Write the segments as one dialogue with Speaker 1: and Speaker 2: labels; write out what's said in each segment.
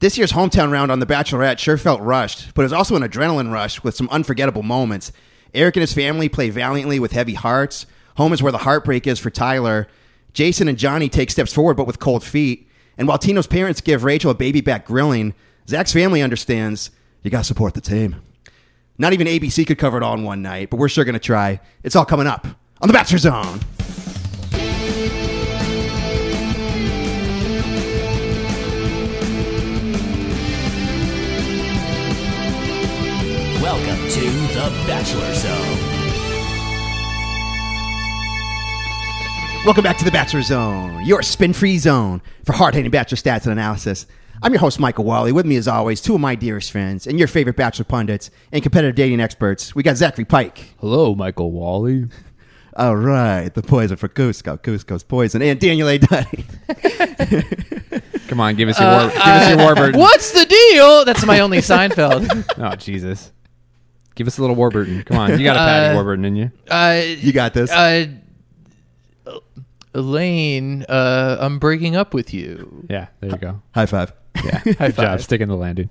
Speaker 1: This year's hometown round on The Bachelorette sure felt rushed, but it was also an adrenaline rush with some unforgettable moments. Erich and his family play valiantly with heavy hearts. Home is where the heartbreak is for Tyler. Jason and Johnny take steps forward, but with cold feet. And while Tino's parents give Rachel a baby back grilling, Zach's family understands you got to support the team. Not even ABC could cover it all in one night, but we're sure going to try. It's all coming up on The Bachelor Zone.
Speaker 2: Welcome to The Bachelor Zone.
Speaker 1: Welcome back to the Bachelor Zone, your spin free zone for hard hitting Bachelor stats and analysis. I'm your host, Michael Wally. With me, as always, two of my dearest friends and your favorite Bachelor pundits and competitive dating experts. We got Zachary Pike.
Speaker 3: Hello, Michael Wally.
Speaker 1: All right, the poison for Kuzco, Kuzco's poison, and Daniel A. Duddy.
Speaker 3: Come on, give us your uh, war, give us your uh, Warburton.
Speaker 4: What's the deal? That's my only Seinfeld.
Speaker 3: Oh Jesus! Give us a little Warburton. Come on, you got a Patty
Speaker 4: Uh,
Speaker 3: Warburton in you.
Speaker 4: Uh,
Speaker 1: You got this.
Speaker 4: uh, Elaine, uh, I'm breaking up with you.
Speaker 3: Yeah, there you go.
Speaker 1: High five.
Speaker 3: Yeah,
Speaker 4: High
Speaker 3: good job
Speaker 4: five.
Speaker 3: sticking the landing.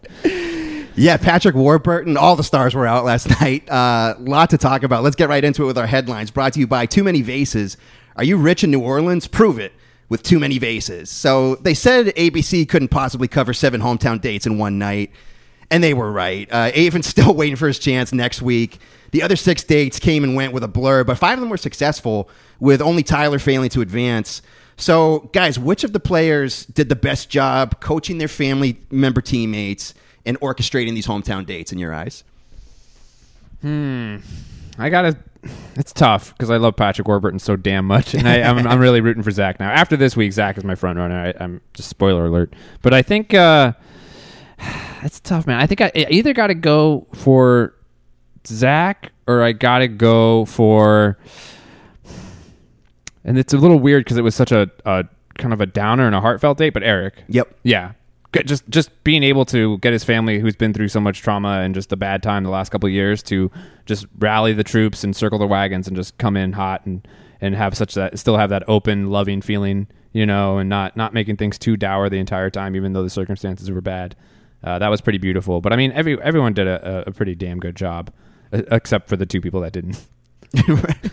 Speaker 1: Yeah, Patrick Warburton. All the stars were out last night. A lot to talk about. Let's get right into it with our headlines. Brought to you by Too Many Vases. Are you rich in New Orleans? Prove it with Too Many Vases. So they said ABC couldn't possibly cover seven hometown dates in one night, and they were right. Uh, Aven's still waiting for his chance next week. The other six dates came and went with a blur, but five of them were successful, with only Tyler failing to advance. So, guys, which of the players did the best job coaching their family member teammates and orchestrating these hometown dates in your eyes? Hmm.
Speaker 3: I gotta. It's tough because I love Patrick Warburton so damn much, and I, I'm, I'm really rooting for Zach now. After this week, Zach is my front runner. I, I'm just spoiler alert, but I think uh, it's tough, man. I think I, I either got to go for Zach or I got to go for. And it's a little weird because it was such a, a kind of a downer and a heartfelt date, but Erich.
Speaker 1: Yep.
Speaker 3: Yeah. Just just being able to get his family who's been through so much trauma and just a bad time the last couple of years to just rally the troops and circle the wagons and just come in hot and and have such that still have that open loving feeling, you know, and not not making things too dour the entire time even though the circumstances were bad. Uh, that was pretty beautiful. But I mean, every everyone did a, a, a pretty damn good job, except for the two people that didn't.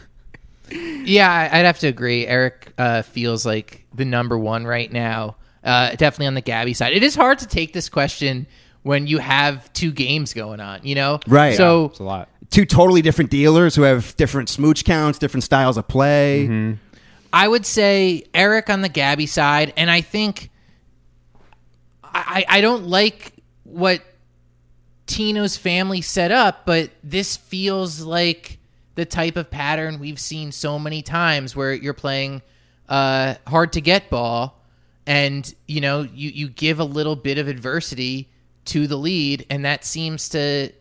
Speaker 4: Yeah, I- I'd have to agree. Erich uh, feels like the number one right now. Uh, definitely on the Gabby side. It is hard to take this question when you have two games going on. You know,
Speaker 1: Right.
Speaker 4: So
Speaker 3: It's a lot.
Speaker 1: Two totally different dealers who have different smooch counts, different styles of play.
Speaker 4: I would say Erich on the Gabby side, and I think I, I don't like what Tino's family set up, but this feels like the type of pattern we've seen so many times where you're playing uh, hard to get ball, and you know you you give a little bit of adversity to the lead, and that seems to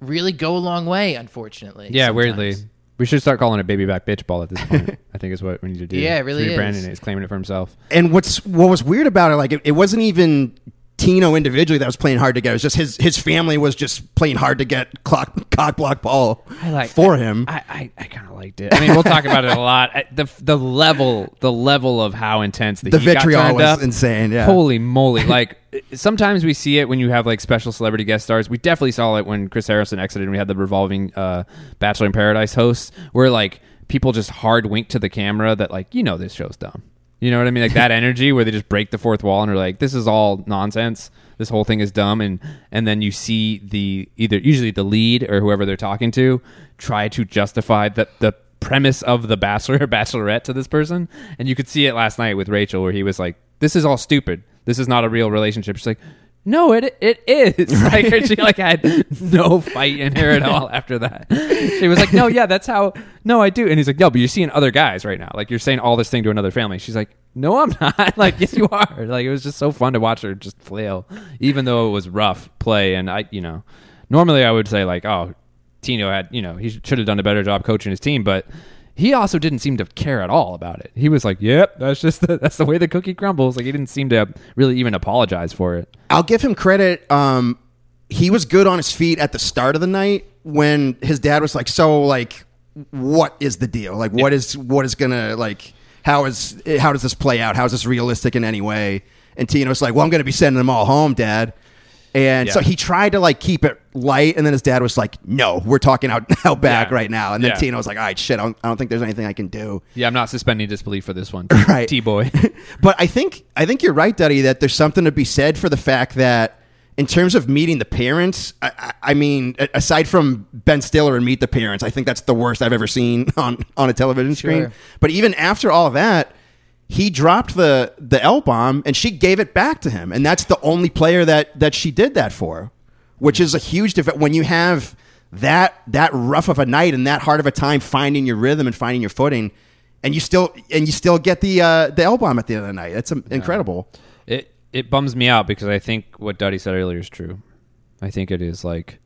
Speaker 4: really go a long way. Unfortunately,
Speaker 3: Yeah,
Speaker 4: sometimes.
Speaker 3: weirdly. We should start calling it baby back bitch ball at this point. I think is what we need to do.
Speaker 4: Yeah, it really is.
Speaker 3: Brandon is claiming it for himself.
Speaker 1: And what's what was weird about it, like it, it wasn't even Tino individually that was playing hard to get. It was just his his family was just playing hard to get clock cock block ball for him.
Speaker 3: I, I, I kind of liked it. I mean, we'll talk about it a lot. I- The the level the level of how intense the,
Speaker 1: the vitriol
Speaker 3: turned
Speaker 1: was
Speaker 3: up.
Speaker 1: insane. Yeah.
Speaker 3: Holy moly! Like sometimes we see it when you have like special celebrity guest stars. We definitely saw it when Chris Harrison exited and we had the revolving uh, Bachelor in Paradise hosts, where like people just hard wink to the camera that like you know this show's dumb. You know what I mean? Like that energy where they just break the fourth wall and are like, "This is all nonsense. This whole thing is dumb." And and then you see the either usually the lead or whoever they're talking to try to justify the the premise of the bachelor or bachelorette to this person, and you could see it last night with Rachel where he was like, "This is all stupid. This is not a real relationship." She's like. No, it it is. Like she like had no fight in her at all after that. She was like, "No, yeah, that's how. No, I do." And he's like, "No, but you're seeing other guys right now. Like you're saying all this thing to another family." She's like, "No, I'm not." Like, yes, you are. Like it was just so fun to watch her just flail, even though it was rough play. And I, you know, normally I would say like, "Oh, Tino had, you know, he should have done a better job coaching his team," but he also didn't seem to care at all about it. He was like, "Yep, that's just the, that's the way the cookie crumbles." Like he didn't seem to really even apologize for it.
Speaker 1: I'll give him credit. Um, he was good on his feet at the start of the night when his dad was like, "So, like, what is the deal? Like, what is what is gonna like? How is how does this play out? How is this realistic in any way?" and Tino's like, "Well, I'm going to be sending them all home, Dad." And so he tried to like keep it light, and then his dad was like, "No, we're talking out out back
Speaker 3: Yeah.
Speaker 1: right now." And then
Speaker 3: Yeah.
Speaker 1: Tino was like, "All right, shit, I don't, I don't think there's anything I can do."
Speaker 3: Yeah, I'm not suspending disbelief for this one.
Speaker 1: Right.
Speaker 3: T boy.
Speaker 1: but I think I think you're right, Duddy, that there's something to be said for the fact that in terms of meeting the parents, I, I- I mean, aside from Ben Stiller and Meet the Parents, I think that's the worst I've ever seen on on a television screen.
Speaker 4: Sure.
Speaker 1: But even after all that, he dropped the the L bomb and she gave it back to him, and that's the only player that that she did that for, which is a huge difference when you have that that rough of a night and that hard of a time finding your rhythm and finding your footing. And you still and you still get the uh, the L bomb at the end of the night. That's um, incredible.
Speaker 3: it it bums me out because I think what Duddy said earlier is true. I think it is like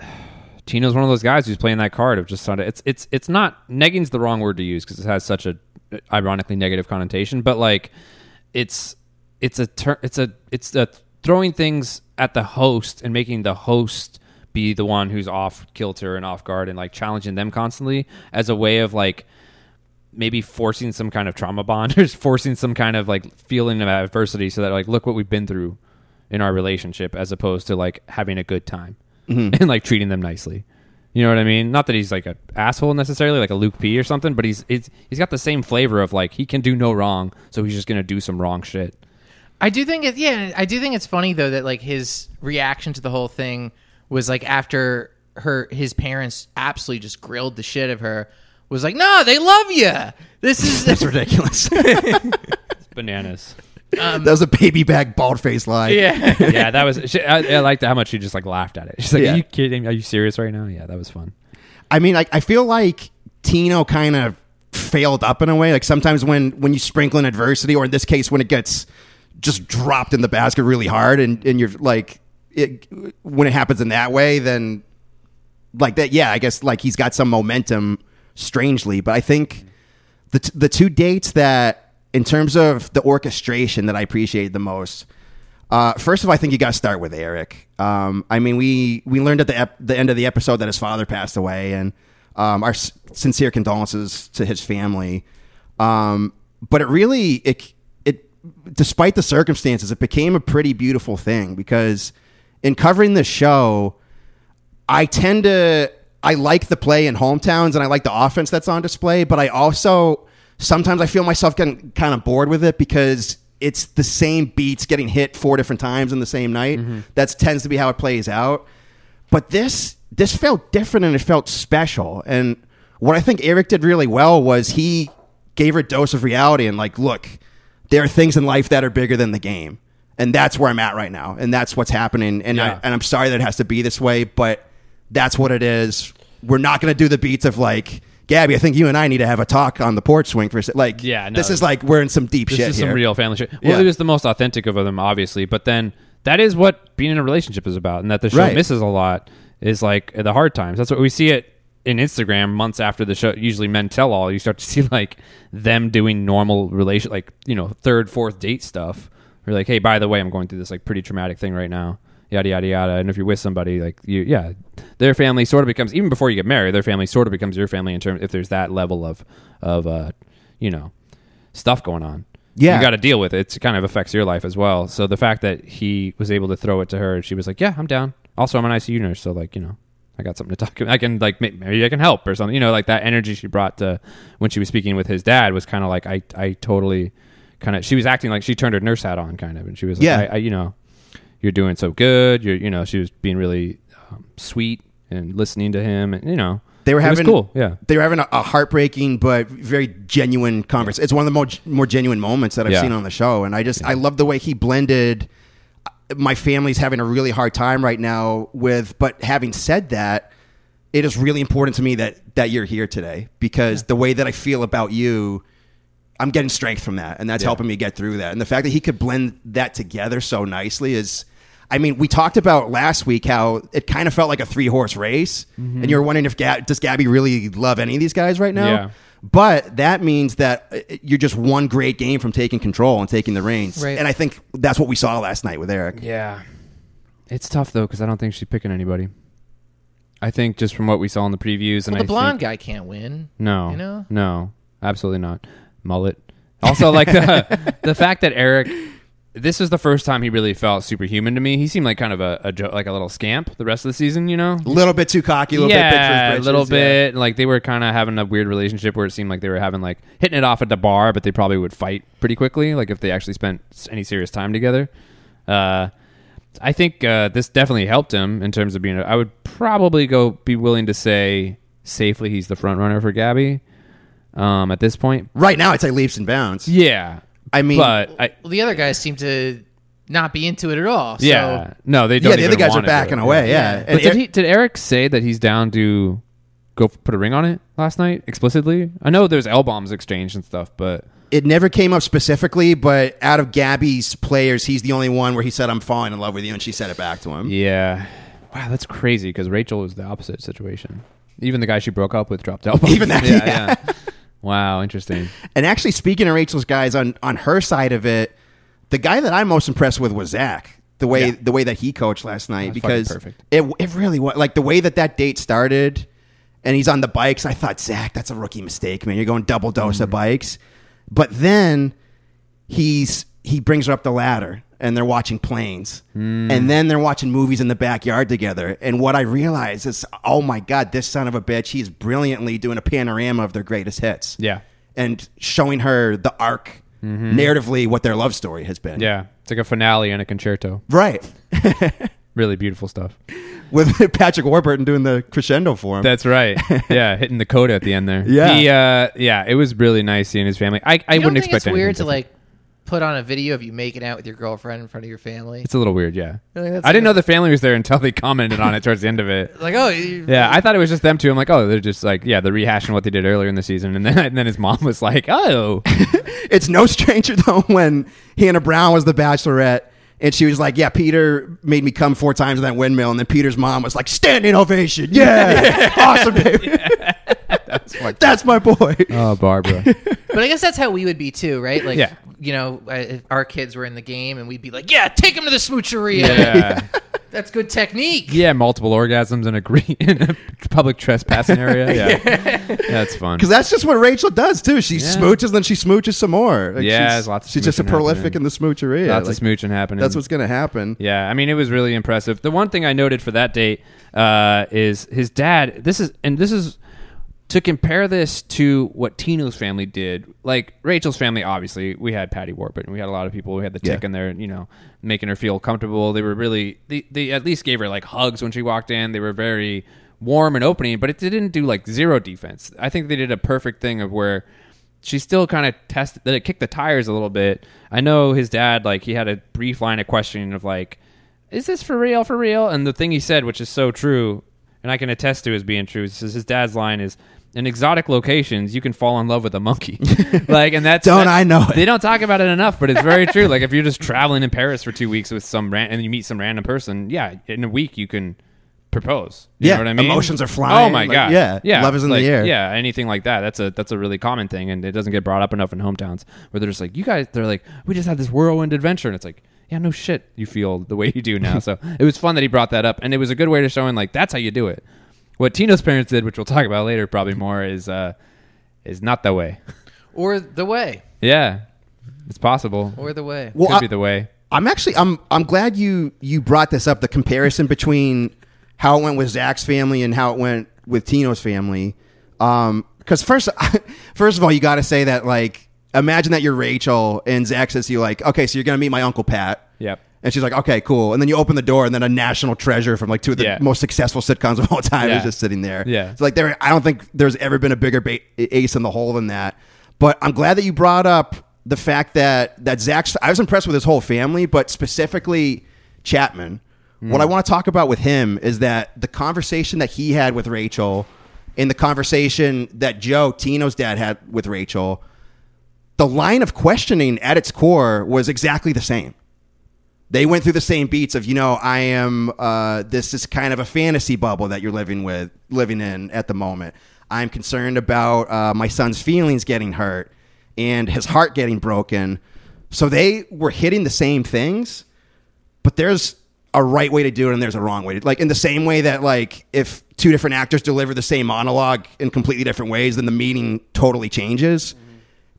Speaker 3: Tino's one of those guys who's playing that card of just of it's it's it's not negging's the wrong word to use because it has such a ironically negative connotation, but like it's it's a ter- it's a it's a throwing things at the host and making the host be the one who's off kilter and off guard and like challenging them constantly as a way of like maybe forcing some kind of trauma bond or forcing some kind of like feeling of adversity so that like look what we've been through in our relationship as opposed to like having a good time mm-hmm. and like treating them nicely you know what i mean not that he's like an asshole necessarily like a luke p or something but he's it's, he's got the same flavor of like he can do no wrong so he's just gonna do some wrong shit
Speaker 4: I do think it. Yeah, I do think it's funny though that like his reaction to the whole thing was like after her his parents absolutely just grilled the shit of her. Was like, no, they love you. This is
Speaker 1: That's ridiculous.
Speaker 3: it's bananas
Speaker 1: that was a baby back bald face lie.
Speaker 4: yeah.
Speaker 3: yeah that was she, I, I liked how much she just like laughed at it she's like
Speaker 1: Yeah.
Speaker 3: are you kidding are you serious right now yeah that was fun
Speaker 1: I mean, like I feel like Tino kind of failed up in a way. Like sometimes when when you sprinkle in adversity, or in this case, when it gets just dropped in the basket really hard, and and you're like, it, when it happens in that way, then like that, yeah, I guess like he's got some momentum strangely, but I think the t- the two dates that in terms of the orchestration that I appreciate the most. Uh, first of all, I think you got to start with Erich. Um, I mean, we we learned at the ep- the end of the episode that his father passed away, and um, our s- sincere condolences to his family. Um, but it really it it despite the circumstances, it became a pretty beautiful thing because in covering the show, I tend to I like the play in hometowns and I like the offense that's on display, but I also sometimes I feel myself getting kind of bored with it because it's the same beats getting hit four different times in the same night. Mm-hmm. That tends to be how it plays out. But this this felt different and it felt special. And what I think Erich did really well was he gave her a dose of reality and like, look, there are things in life that are bigger than the game. And that's where I'm at right now. And that's what's happening. And
Speaker 3: Yeah.
Speaker 1: I, and I'm sorry that it has to be this way, but that's what it is. We're not going to do the beats of like, Gabby, I think you and I need to have a talk on the porch swing for a. Like,
Speaker 3: Yeah, no.
Speaker 1: this is like we're in some deep
Speaker 3: This
Speaker 1: shit This
Speaker 3: is
Speaker 1: here.
Speaker 3: some real family shit. Well,
Speaker 1: Yeah.
Speaker 3: it was the most authentic of them, obviously, but then that is what being in a relationship is about, and that the show
Speaker 1: Right.
Speaker 3: misses a lot is like the hard times. That's what we see it in Instagram months after the show. Usually, men tell all. You start to see like them doing normal relation, like you know, third, fourth date stuff. Or like, hey, by the way, I'm going through this like pretty traumatic thing right now. Yada yada yada. And if you're with somebody, like you, yeah, their family sort of becomes even before you get married. Their family sort of becomes your family in terms if there's that level of of uh, you know stuff going on.
Speaker 1: Yeah.
Speaker 3: you got to deal with it. It kind of affects your life as well. So the fact that he was able to throw it to her, and she was like, "Yeah, I'm down." Also, I'm an ICU nurse, so like you know, I got something to talk. About. I can like maybe I can help or something. You know, like that energy she brought to when she was speaking with his dad was kind of like I I totally kind of she was acting like she turned her nurse hat on kind of, and she was like,
Speaker 1: Yeah.
Speaker 3: I, I, you know, you're doing so good. You're you know she was being really um, sweet and listening to him, and you know.
Speaker 1: They were having
Speaker 3: cool, yeah.
Speaker 1: They were having a, a heartbreaking but very genuine conversation. It's one of the more more genuine moments that I've
Speaker 3: Yeah.
Speaker 1: seen on the show, and I just I love the way he blended. uh, My family's having a really hard time right now with, but having said that, it is really important to me that that you're here today because the way that I feel about you. I'm getting strength from that, and that's
Speaker 3: Yeah.
Speaker 1: helping me get through that. And the fact that he could blend that together so nicely is, I mean, we talked about last week how it kind of felt like a three horse race, and you're wondering if Ga- does Gabby really love any of these guys right now?
Speaker 3: Yeah.
Speaker 1: But that means that uh, you're just one great game from taking control and taking the reins,
Speaker 4: Right.
Speaker 1: and I think that's what we saw last night with Erich.
Speaker 3: Yeah. It's tough though because I don't think she's picking anybody. I think just from what we saw in the previews, and
Speaker 4: Well,
Speaker 3: I
Speaker 4: the blonde
Speaker 3: think,
Speaker 4: guy can't win.
Speaker 3: no,
Speaker 4: you know?
Speaker 3: no, absolutely not. Mullet. Also, like the the fact that Erich this was the first time he really felt superhuman to me. He seemed like kind of a, a jo- like a little scamp the rest of the season, you know.
Speaker 1: A little bit too cocky, a little bit big for his
Speaker 3: yeah, a
Speaker 1: britches,
Speaker 3: little
Speaker 1: yeah.
Speaker 3: bit. Like they were kind of having a weird relationship where it seemed like they were having like hitting it off at the bar, but they probably would fight pretty quickly. Like if they actually spent any serious time together. Uh, I think uh, this definitely helped him in terms of being. A, I would probably go be willing to say safely he's the front runner for Gabby. Um, at this point,
Speaker 1: Right now, I'd say leaps and bounds.
Speaker 3: yeah.
Speaker 1: I mean-
Speaker 3: but I,
Speaker 4: Well, the other guys seem to not be into it at all. So
Speaker 3: yeah, no, they don't.
Speaker 1: Yeah, the other guys are backing away. Yeah,
Speaker 3: But did
Speaker 1: Erich-
Speaker 3: he? Did Erich say that he's down to go put a ring on it last night explicitly? I know there's L bombs exchanged and stuff, but
Speaker 1: it never came up specifically, but out of Gabby's players, he's the only one where he said, "I'm falling in love with you," and she said it back to him.
Speaker 3: yeah, wow, that's crazy because Rachel was the opposite situation. Even the guy she broke up with dropped L bombs.
Speaker 1: Even that,
Speaker 3: yeah,
Speaker 1: yeah.
Speaker 3: yeah. Wow, interesting.
Speaker 1: And actually, speaking of Rachel's guys on on her side of it, the guy that I'm most impressed with was Zach. The way
Speaker 3: Yeah.
Speaker 1: the way that he coached last night because
Speaker 3: perfect.
Speaker 1: it it really was like the way that that date started, and he's on the bikes. I thought Zach, that's a rookie mistake, man. You're going double dose
Speaker 3: Mm-hmm.
Speaker 1: of bikes, but then he's he brings her up the ladder and they're watching planes
Speaker 3: Mm.
Speaker 1: and then they're watching movies in the backyard together and what i realize is oh my god this son of a bitch he's brilliantly doing a panorama of their greatest hits
Speaker 3: Yeah,
Speaker 1: and showing her the arc narratively what their love story has been
Speaker 3: yeah. It's like a finale and a concerto.
Speaker 1: right
Speaker 3: Really beautiful stuff.
Speaker 1: with patrick warburton doing the crescendo for him
Speaker 3: That's right. Yeah, hitting the coda at the end there.
Speaker 1: Yeah.
Speaker 3: He, uh, yeah. It was really nice seeing his family. I, I
Speaker 4: You don't
Speaker 3: wouldn't
Speaker 4: think
Speaker 3: expect
Speaker 4: it's
Speaker 3: anything
Speaker 4: weird to like put on a video of you making out with your girlfriend in front of your family?
Speaker 3: It's a little weird, yeah.
Speaker 4: Really? That's
Speaker 3: I didn't
Speaker 4: like-
Speaker 3: know the family was there until they commented on it towards the end of it.
Speaker 4: Like, oh,
Speaker 3: Yeah, I thought it was just them two. I'm like, oh, they're just like, yeah, they're rehashing what they did earlier in the season. And then, and then his mom was like, oh,
Speaker 1: it's no stranger though when hannah brown was the bachelorette and she was like, "Yeah, Peter made me come four times in that windmill." And then Peter's mom was like, "Standing ovation, yeah, awesome, baby, that's my boy."
Speaker 3: oh, Barbara.
Speaker 4: but I guess that's how we would be too, right? Like,
Speaker 3: Yeah.
Speaker 4: you know, uh, if our kids were in the game and we'd be like, yeah, take him to the smoocheria.
Speaker 3: Yeah,
Speaker 4: That's good technique.
Speaker 3: yeah, multiple orgasms in a green in a public trespassing area. Yeah, that's fun.
Speaker 1: Because that's just what Rachel does too. She
Speaker 3: Yeah.
Speaker 1: smooches, then she smooches some more. Like,
Speaker 3: Yeah,
Speaker 1: she's,
Speaker 3: there's lots of
Speaker 1: she's just a
Speaker 3: smooching
Speaker 1: prolific
Speaker 3: happening.
Speaker 1: in the smoocheria.
Speaker 3: Lots
Speaker 1: Like,
Speaker 3: of smooching happening.
Speaker 1: That's what's gonna happen.
Speaker 3: Yeah, I mean, it was really impressive. The one thing I noted for that date uh, is his dad. This is and this is to compare this to what Tino's family did. Like Rachel's family, obviously, we had Patty Warburton. We had a lot of people. We had the tick
Speaker 1: Yeah.
Speaker 3: in there, you know, making her feel comfortable. They were really they, they at least gave her like hugs when she walked in. They were very warm and opening, but it didn't do like zero defense. I think they did a perfect thing of where she still kind of tested that it kicked the tires a little bit. I know his dad like he had a brief line of questioning of like, "Is this for real? For real?" And the thing he said, which is so true, and I can attest to as being true, is his dad's line is. In exotic locations, you can fall in love with a monkey. like, and that's
Speaker 1: Don't
Speaker 3: that's-
Speaker 1: I know it?
Speaker 3: They don't talk about it enough, but it's very true. Like, if you're just traveling in Paris for two weeks with some ran- and you meet some random person, yeah, in a week you can propose. You
Speaker 1: Yeah,
Speaker 3: know what I mean?
Speaker 1: emotions are flying,
Speaker 3: Oh my
Speaker 1: like,
Speaker 3: god,
Speaker 1: yeah,
Speaker 3: yeah,
Speaker 1: love is in the air.
Speaker 3: Yeah, anything like that. That's a that's a really common thing, and it doesn't get brought up enough in hometowns where they're just like, you guys, they're like, we just had this whirlwind adventure, and it's like, yeah, no shit, you feel the way you do now. so it was fun that he brought that up, and it was a good way to show him like that's how you do it. What Tino's parents did, which we'll talk about later, probably more, is uh, is not the way.
Speaker 4: Or the way.
Speaker 3: yeah, it's possible.
Speaker 4: Or the way.
Speaker 1: Well,
Speaker 3: Could
Speaker 1: I-
Speaker 3: be the way.
Speaker 1: I'm actually I'm I'm glad you you brought this up. The comparison between how it went with Zach's family and how it went with Tino's family. Um, because first first of all, you got to say that like imagine that you're Rachel and Zach says to you like, okay, so you're gonna meet my uncle Pat.
Speaker 3: Yep.
Speaker 1: And she's like, okay, cool. And then you open the door, and then a national treasure from like two of the
Speaker 3: Yeah.
Speaker 1: most successful sitcoms of all time
Speaker 3: Yeah.
Speaker 1: is just sitting there.
Speaker 3: Yeah.
Speaker 1: It's like there, I don't think there's ever been a bigger ba- ace in the hole than that. But I'm glad that you brought up the fact that that Zach's. I was impressed with his whole family, but specifically Chapman. Hmm. What I want to talk about with him is that the conversation that he had with Rachel, and the conversation that Joe Tino's dad had with Rachel, the line of questioning at its core was exactly the same they went through the same beats of you know i am uh, this is kind of a fantasy bubble that you're living with living in at the moment. I'm concerned about uh, my son's feelings getting hurt and his heart getting broken. So they were hitting the same things but there's a right way to do it and there's a wrong way to like in the same way that like if two different actors deliver the same monologue in completely different ways then the meaning totally changes.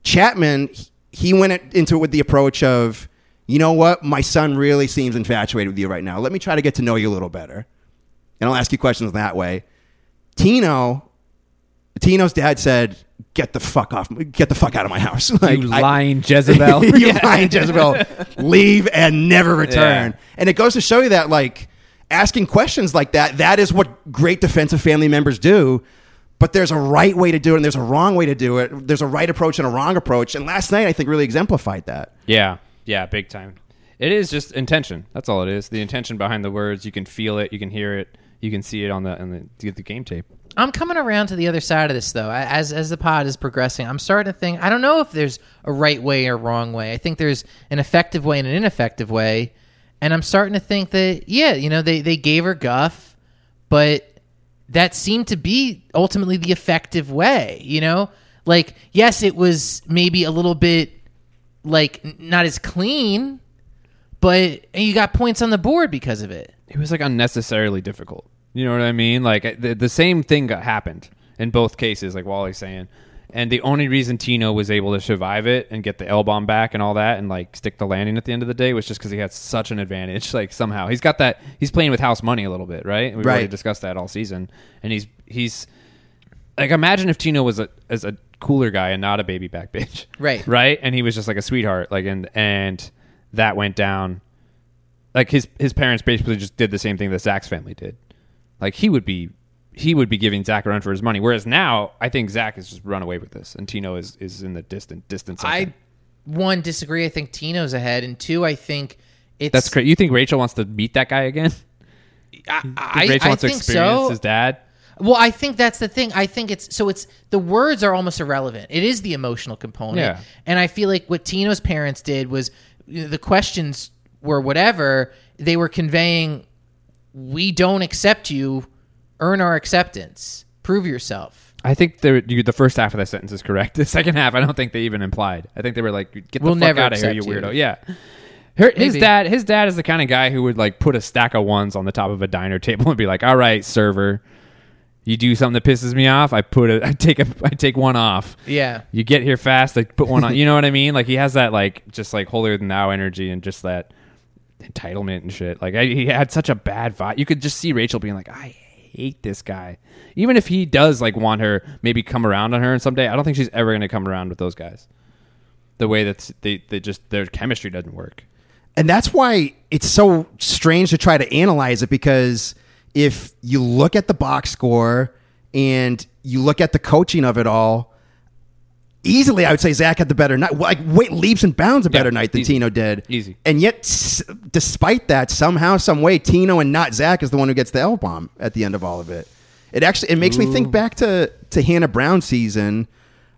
Speaker 1: Chapman he went into it with the approach of you know what? My son really seems infatuated with you right now. Let me try to get to know you a little better. And I'll ask you questions that way. Tino, Tino's dad said, get the fuck off, get the fuck out of my house. Like,
Speaker 3: you
Speaker 1: I-
Speaker 3: lying Jezebel.
Speaker 1: you lying Jezebel. Leave and never return.
Speaker 3: Yeah.
Speaker 1: And it goes to show you that, like, asking questions like that, that is what great defensive family members do. But there's a right way to do it and there's a wrong way to do it. There's a right approach and a wrong approach. And last night, I think, really exemplified that.
Speaker 3: Yeah, yeah, big time. It is just intention. That's all it is. The intention behind the words. You can feel it. You can hear it. You can see it on the on the, the game tape.
Speaker 4: I'm coming around to the other side of this though. As as the pod is progressing, I'm starting to think I don't know if there's a right way or wrong way. I think there's an effective way and an ineffective way. And I'm starting to think that yeah, you know, they they gave her guff, but that seemed to be ultimately the effective way, you know? Like yes, it was maybe a little bit like not as clean, but you got points on the board because of it.
Speaker 3: It was like unnecessarily difficult. You know what I mean? Like the, the same thing got happened in both cases, like Wally's saying. And the only reason Tino was able to survive it and get the L bomb back and all that and like stick the landing at the end of the day was just because he had such an advantage. Like somehow he's got that. He's playing with house money a little bit, right? We've already discussed that all season. And he's he's like imagine if Tino was a as a cooler guy and not a baby back bitch,
Speaker 4: Right.
Speaker 3: Right, and he was just like a sweetheart, like and and that went down. Like his his parents basically just did the same thing that Zach's family did. Like he would be he would be giving Zach a run for his money. Whereas now, I think Zach has just run away with this, and Tino is is in the distant distance.
Speaker 4: I one disagree. I think Tino's ahead, and two, I think it's
Speaker 3: that's great. You think Rachel wants to meet that guy again?
Speaker 4: I,
Speaker 3: Think
Speaker 4: I,
Speaker 3: Rachel
Speaker 4: I
Speaker 3: wants to experience
Speaker 4: so.
Speaker 3: his dad.
Speaker 4: Well, I think that's the thing. I think it's so it's the words are almost irrelevant. It is the emotional component.
Speaker 3: Yeah.
Speaker 4: And I feel like what Tino's parents did was the questions were whatever they were conveying. We don't accept you. Earn our acceptance. Prove yourself.
Speaker 3: I think the you, the first half of that sentence is correct. The second half, I don't think they even implied. I think they were like, "Get the
Speaker 4: We'll
Speaker 3: fuck out of here, you
Speaker 4: accept you."
Speaker 3: weirdo!" Yeah. Her, his dad, his dad is the kind of guy who would like put a stack of ones on the top of a diner table and be like, "All right, server, you do something that pisses me off, I put it, I take a, I take one off.
Speaker 4: Yeah.
Speaker 3: You get here fast, I put one on. You know what I mean? Like he has that like just like holier than thou energy and just that entitlement and shit. Like I, he had such a bad vibe. You could just see Rachel being like, I hate this guy. Even if he does like want her, maybe come around on her and someday, I don't think she's ever going to come around with those guys. The way that they, they just their chemistry doesn't work.
Speaker 1: And that's why it's so strange to try to analyze it because if you look at the box score and you look at the coaching of it all, easily I would say Zach had the better night. Like wait, leaps and bounds a better night than
Speaker 3: easy.
Speaker 1: Tino did.
Speaker 3: Easy.
Speaker 1: And yet, s- despite that, somehow, some way, Tino and not Zach is the one who gets the L bomb at the end of all of it. It actually it makes me think back to to Hannah Brown season.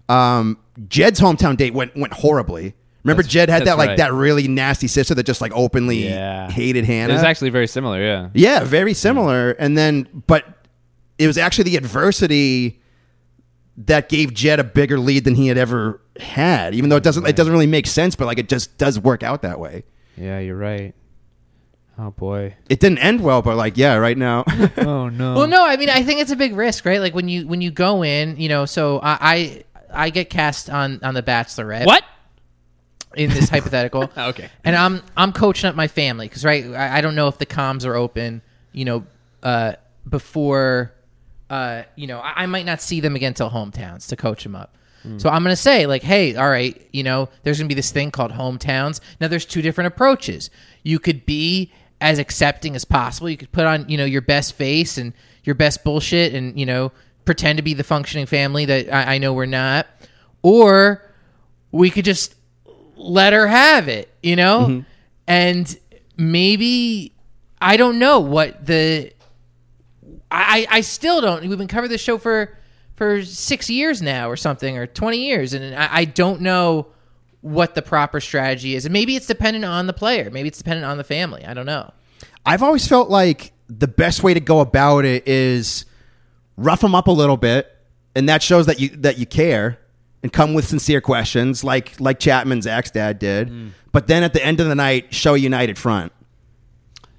Speaker 1: Um, Jed's hometown date went went horribly. Remember,
Speaker 3: That's-
Speaker 1: Jed had that
Speaker 3: that's
Speaker 1: like
Speaker 3: right.
Speaker 1: that really nasty sister that just like openly
Speaker 3: Yeah.
Speaker 1: hated Hannah.
Speaker 3: It was actually very similar. Yeah.
Speaker 1: yeah, very similar. And then, but it was actually the adversity that gave Jed a bigger lead than he had ever had. Even though it doesn't it doesn't really make sense, but like it just does work out that way.
Speaker 3: Yeah, you're right. Oh boy.
Speaker 1: It didn't end well, but like yeah, right now.
Speaker 3: Oh no.
Speaker 4: Well, no, I mean, I think it's a big risk, right? Like when you when you go in, you know. So I I, I get cast on on the Bachelorette.
Speaker 3: What?
Speaker 4: In this hypothetical?
Speaker 3: Okay.
Speaker 4: And I'm I'm coaching up my family because right, I, I don't know if the comms are open. You know, uh, before, uh, you know, I, I might not see them again till hometowns to coach them up. So I'm gonna say like, hey, all right, you know, there's gonna be this thing called hometowns. Now there's two different approaches. You could be as accepting as possible. You could put on, you know, your best face and your best bullshit, and you know, pretend to be the functioning family that I, I know we're not. Or we could just let her have it, you know? Mm-hmm. And maybe I don't know what the I I still don't we've been covering this show for for six years now or something or twenty years and I, I don't know what the proper strategy is. And maybe it's dependent on the player. Maybe it's dependent on the family. I don't know.
Speaker 1: I've always felt like the best way to go about it is rough them up a little bit, and that shows that you that you care and come with sincere questions, like like Chapman Zach's dad did. But then at the end of the night, show a united front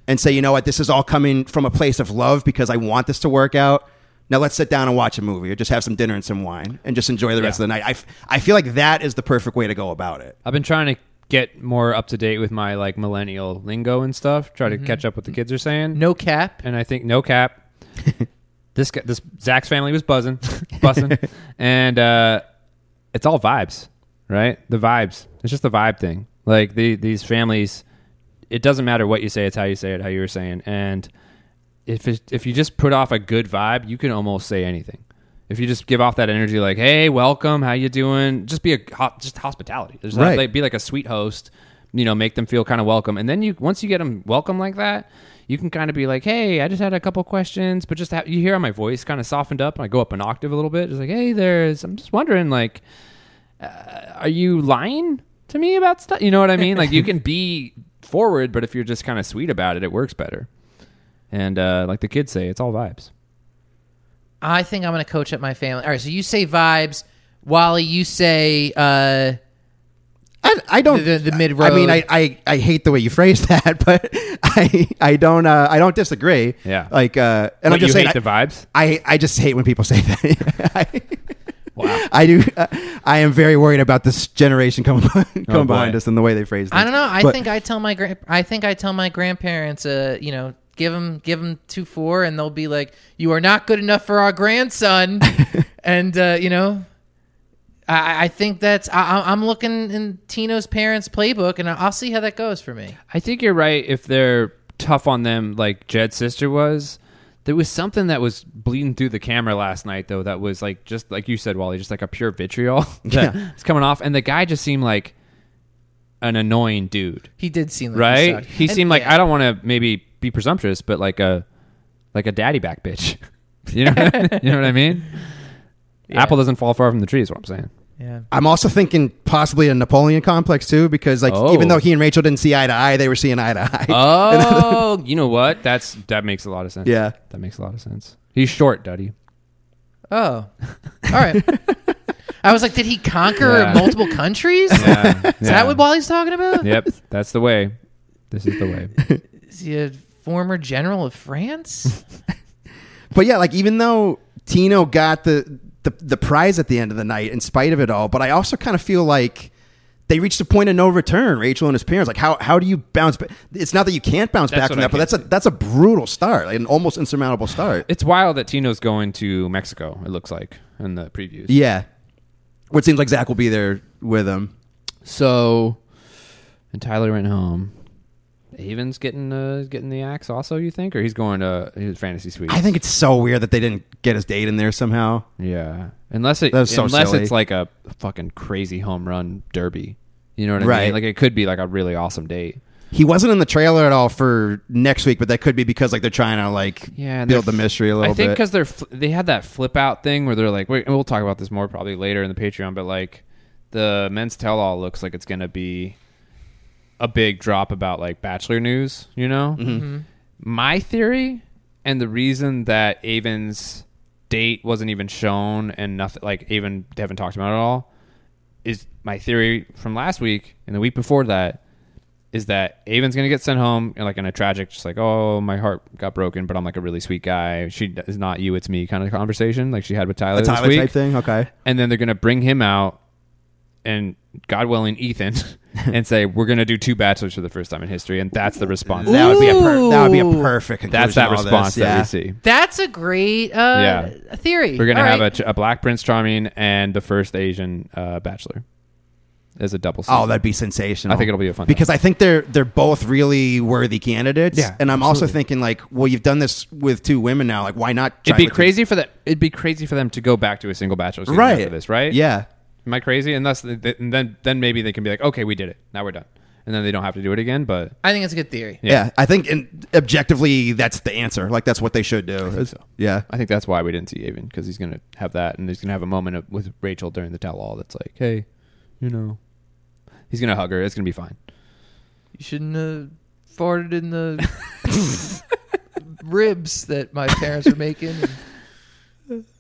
Speaker 1: and say, you know what, this is all coming from a place of love because I want this to work out. Now let's sit down and watch a movie, or just have some dinner and some wine, and just enjoy the rest
Speaker 3: Yeah.
Speaker 1: of the night. I, f- I feel like that is the perfect way to go about it.
Speaker 3: I've been trying to get more up to date with my like millennial lingo and stuff. Try to catch up with what the kids are saying.
Speaker 4: No cap.
Speaker 3: and I think no cap. this guy, this Zach's family was buzzing, buzzing, and uh, it's all vibes, right? The vibes. It's just the vibe thing. Like the these families, it doesn't matter what you say; it's how you say it, how you were saying. And if it, if you just put off a good vibe, you can almost say anything. If you just give off that energy, like "Hey, welcome, how you doing?" Just be a just hospitality. Just
Speaker 1: Right.
Speaker 3: like, be like a sweet host. You know, make them feel kind of welcome, and then you once you get them welcome like that, you can kind of be like, "Hey, I just had a couple questions," but just you hear my voice kind of softened up, and I go up an octave a little bit, just like, "Hey, there's I'm just wondering, like, uh, are you lying to me about stuff? You know what I mean? like, you can be forward, but if you're just kind of sweet about it, it works better." And uh, like the kids say, it's all vibes.
Speaker 4: I think I'm going to coach up my family. All right, so you say vibes. Wally, you say uh,
Speaker 1: I, I don't.
Speaker 4: The- the- the
Speaker 1: I
Speaker 4: mid-road.
Speaker 1: mean, I, I, I hate the way you phrase that, but I I don't uh, I don't disagree.
Speaker 3: Yeah.
Speaker 1: Like, uh, and
Speaker 3: But
Speaker 1: I'm just
Speaker 3: you
Speaker 1: saying,
Speaker 3: hate the vibes.
Speaker 1: I I just hate when people say that. I,
Speaker 3: Wow.
Speaker 1: I do. Uh, I am very worried about this generation coming coming
Speaker 3: Oh,
Speaker 1: behind us and the way they phrase. Things.
Speaker 4: I don't know. I
Speaker 1: But-
Speaker 4: think I tell my grand I think I tell my grandparents, uh, you know, give them give them two four, and they'll be like, "You are not good enough for our grandson," and uh, you know. I, I think that's. I, I- I'm looking in Tino's parents' playbook, and I'll see how that goes for me.
Speaker 3: I think you're right if they're tough on them like Jed's sister was. There was something that was bleeding through the camera last night though that was like just like you said, Wally, just like a pure vitriol that
Speaker 1: Yeah.
Speaker 3: was coming off and the guy just seemed like an annoying dude.
Speaker 4: He did seem like
Speaker 3: right?
Speaker 4: He.
Speaker 3: He
Speaker 4: And-
Speaker 3: seemed like
Speaker 4: yeah.
Speaker 3: I don't want to maybe be presumptuous, but like a like a daddy back bitch. you know, you know what I mean?
Speaker 4: Yeah.
Speaker 3: Apple doesn't fall far from the tree, is what I'm saying.
Speaker 4: Yeah.
Speaker 1: I'm also thinking possibly a Napoleon complex too, because like
Speaker 3: Oh.
Speaker 1: even though he and Rachel didn't see eye to eye, they were seeing eye to eye.
Speaker 3: Oh, you know what? That's that makes a lot of sense.
Speaker 1: Yeah.
Speaker 3: that makes a lot of sense. He's short, Duddy.
Speaker 4: Oh, all right. I was like, did he conquer
Speaker 3: Yeah.
Speaker 4: multiple countries?
Speaker 3: Yeah,
Speaker 4: Is that what Wally's talking about?
Speaker 3: Yep, that's the way. This is the way.
Speaker 4: Is he a former general of France?
Speaker 1: But yeah, like even though Tino got the, the the prize at the end of the night, in spite of it all, but I also kind of feel like they reached a point of no return. Rachel and his parents, like how how do you bounce back? It's not that you can't bounce
Speaker 3: That's
Speaker 1: back from that, but that's a that's a brutal start, like an almost insurmountable start.
Speaker 3: It's wild that Tino's going to Mexico. It looks like in the previews.
Speaker 1: Yeah, what seems like Zach will be there with him.
Speaker 3: So, and Tyler went home. Aven's getting uh, getting the axe also. You think, or he's going to his fantasy suite?
Speaker 1: I think it's so weird that they didn't get his date in there somehow.
Speaker 3: Yeah, unless it
Speaker 1: That was so
Speaker 3: unless
Speaker 1: silly.
Speaker 3: it's like a fucking crazy home run derby. You know what I
Speaker 1: Right.
Speaker 3: mean? Like it could be like a really awesome date.
Speaker 1: He wasn't in the trailer at all for next week, but that could be because like they're trying to like
Speaker 3: Yeah, and
Speaker 1: build
Speaker 3: they're
Speaker 1: the mystery a little
Speaker 3: I think
Speaker 1: bit.
Speaker 3: because they're fl- they had that flip out thing where they're like, wait, and we'll talk about this more probably later in the Patreon, but like the men's tell all looks like it's gonna be a big drop about like Bachelor news. You know,
Speaker 1: Mm-hmm.
Speaker 3: my theory and the reason that Aven's date wasn't even shown and nothing like Aven they haven't talked about it at all is my theory from last week and the week before that is that Aven's gonna get sent home and like in a tragic, just like oh my heart got broken, but I'm like a really sweet guy. She is not you, it's me kind of conversation like she had with Tyler
Speaker 1: a
Speaker 3: this week.
Speaker 1: type thing. Okay.
Speaker 3: And then they're gonna bring him out and God willing Ethan and say we're gonna do two bachelors for the first time in history, and that's the response.
Speaker 1: That would be a per- that would be a
Speaker 4: Ooh.
Speaker 1: perfect.
Speaker 3: that's that
Speaker 1: to all
Speaker 3: response
Speaker 1: this,
Speaker 3: that
Speaker 1: yeah.
Speaker 3: we see.
Speaker 4: That's a great uh, theory.
Speaker 3: We're gonna
Speaker 4: All
Speaker 3: have
Speaker 4: right.
Speaker 3: a, a black Prince Charming and the first Asian uh, bachelor as a double. Season.
Speaker 1: Oh, that'd be sensational.
Speaker 3: I think it'll be a fun
Speaker 1: because I think they're they're both really worthy candidates.
Speaker 3: Yeah,
Speaker 1: and I'm also thinking like, well, you've done this with two women now. Like, why not? try
Speaker 3: It'd be
Speaker 1: with-
Speaker 3: crazy for that. It'd be crazy for them to go back to a single bachelor season
Speaker 1: right?
Speaker 3: after this, right?
Speaker 1: Yeah,
Speaker 3: Am I crazy? And, thus, and then then maybe they can be like, okay, we did it. Now we're done, and then they don't have to do it again. But
Speaker 4: I think it's a good theory.
Speaker 1: yeah. I think in, objectively, that's the answer. Like, that's what they should do. Is-
Speaker 3: so.
Speaker 1: Yeah,
Speaker 3: I think that's why we didn't see Aven because he's gonna have that, and he's gonna have a moment of, with Rachel during the tell-all that's like, hey, you know, he's gonna hug her. It's gonna be fine.
Speaker 4: You shouldn't have farted in the ribs that my parents were making.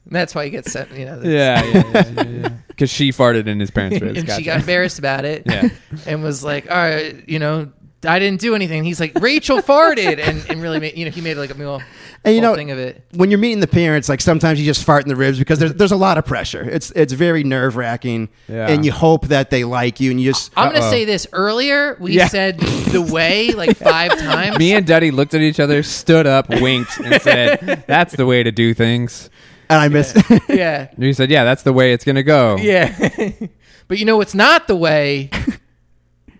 Speaker 4: And that's why he gets sent. You know, the-
Speaker 3: Yeah, yeah, yeah, Because she farted in his parents' ribs.
Speaker 4: and
Speaker 3: Gotcha.
Speaker 4: she got embarrassed about it.
Speaker 3: Yeah.
Speaker 4: and was like, "All right, you know, I didn't do anything. He's like, Rachel farted, and, and really, made, you know, he made like a real
Speaker 1: And you
Speaker 4: whole
Speaker 1: know,
Speaker 4: thing of it.
Speaker 1: when you're meeting the parents, like sometimes you just fart in the ribs because there's there's a lot of pressure. It's it's very nerve wracking,
Speaker 3: Yeah.
Speaker 1: and you hope that they like you, and you just
Speaker 4: I'm gonna
Speaker 3: Uh-oh.
Speaker 4: say this. Earlier, we
Speaker 3: Yeah.
Speaker 4: said the way like five times.
Speaker 3: Me and Duddy looked at each other, stood up, winked, and said, "That's the way to do things."
Speaker 1: And I miss.
Speaker 4: yeah,
Speaker 3: And he said, "Yeah, that's the way it's gonna go."
Speaker 4: yeah. but you know what's not the way?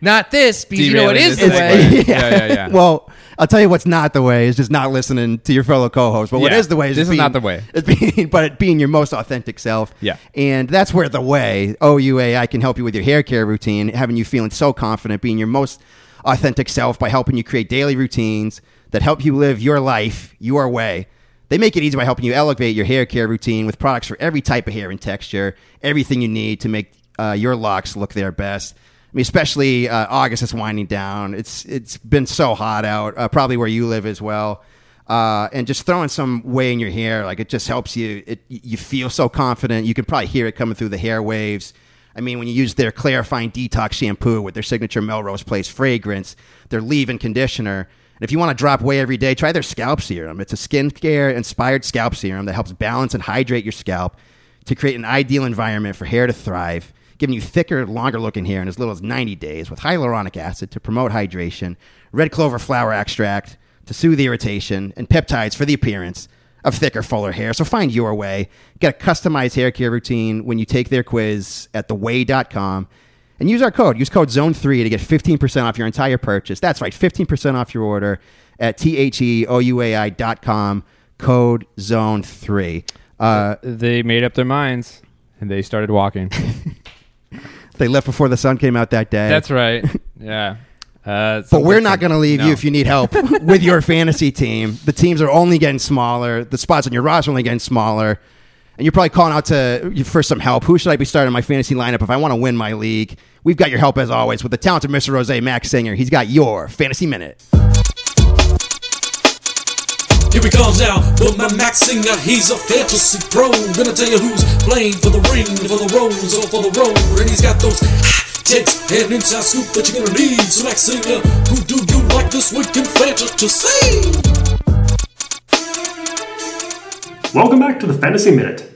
Speaker 4: Not this, because you know what
Speaker 3: Derailing
Speaker 4: is the
Speaker 3: segue.
Speaker 4: way.
Speaker 3: Yeah, yeah, yeah.
Speaker 1: well, I'll tell you what's not the way is just not listening to your fellow co-host. But what
Speaker 3: Yeah,
Speaker 1: is the way is
Speaker 3: this
Speaker 1: just
Speaker 3: is
Speaker 1: being,
Speaker 3: not the way.
Speaker 1: It's being, but it being your most authentic self.
Speaker 3: Yeah.
Speaker 1: and that's where the way OUAI can help you with your hair care routine, having you feeling so confident, being your most authentic self by helping you create daily routines that help you live your life your way. They make it easy by helping you elevate your hair care routine with products for every type of hair and texture, everything you need to make uh, your locks look their best. I mean, especially uh, August is winding down. It's it's been so hot out, uh, probably where you live as well. Uh, and just throwing some way in your hair, like it just helps you. It you feel so confident. You can probably hear it coming through the hair waves. I mean, when you use their clarifying detox shampoo with their signature Melrose Place fragrance, their leave-in conditioner, and if you want to drop weight every day, try their scalp serum. It's a skincare inspired scalp serum that helps balance and hydrate your scalp to create an ideal environment for hair to thrive, giving you thicker, longer looking hair in as little as 90 days with hyaluronic acid to promote hydration, red clover flower extract to soothe irritation, and peptides for the appearance of thicker, fuller hair. So find your way. Get a customized hair care routine when you take their quiz at theouai.com. And use our code. Use code ZONE3 to get 15% off your entire purchase. That's right, 15% off your order at E T-H-E-O-U-A-I.com, code ZONE3. Uh,
Speaker 3: They made up their minds and they started walking.
Speaker 1: they left before the sun came out that day.
Speaker 3: That's right. Yeah. Uh,
Speaker 1: but we're not going to leave
Speaker 3: No.
Speaker 1: you if you need help with your fantasy team. The teams are only getting smaller. The spots on your roster are only getting smaller. And you're probably calling out to for some help. Who should I be starting my fantasy lineup if I want to win my league? We've got your help as always with the talented Mr. Rose Max Singer. He's got your fantasy minute.
Speaker 5: Here he comes now, but my Max Singer, he's a fantasy pro. Gonna tell you who's playing for the ring, for the rose, or for the road. And he's got those takes and inside scoop that you're gonna need. So Max Singer, who do you like this week in fantasy?
Speaker 6: Welcome back to the Fantasy Minute.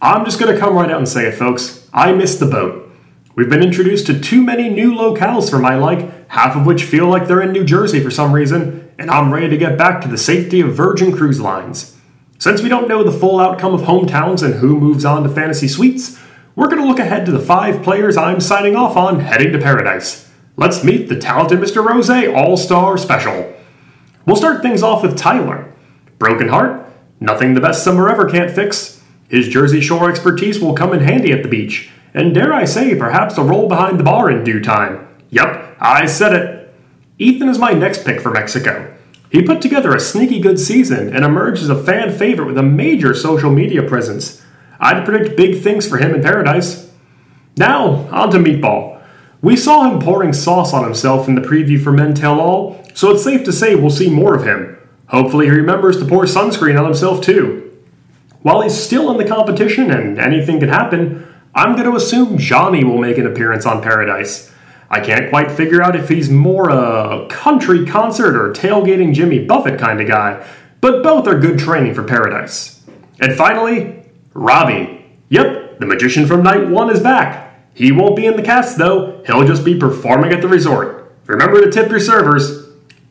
Speaker 6: I'm just going to come right out and say it, folks. I missed the boat. We've been introduced to too many new locales for my like, half of which feel like they're in New Jersey for some reason, and I'm ready to get back to the safety of Virgin Cruise Lines. Since we don't know the full outcome of hometowns and who moves on to Fantasy Suites, we're going to look ahead to the five players I'm signing off on heading to paradise. Let's meet the talented Mr. Rose All Star Special. We'll start things off with Tyler. Broken heart? Nothing the best summer ever can't fix. His Jersey Shore expertise will come in handy at the beach, and dare I say, perhaps a roll behind the bar in due time. Yep, I said it. Ethan is my next pick for Mexico. He put together a sneaky good season and emerged as a fan favorite with a major social media presence. I'd predict big things for him in paradise. Now, on to Meatball. We saw him pouring sauce on himself in the preview for Men Tell All, so it's safe to say we'll see more of him. Hopefully, he remembers to pour sunscreen on himself too. While he's still in the competition and anything can happen, I'm going to assume Johnny will make an appearance on Paradise. I can't quite figure out if he's more a country concert or tailgating Jimmy Buffett kind of guy, but both are good training for Paradise. And finally, Robbie. Yep, the magician from night one is back. He won't be in the cast though, he'll just be performing at the resort. Remember to tip your servers.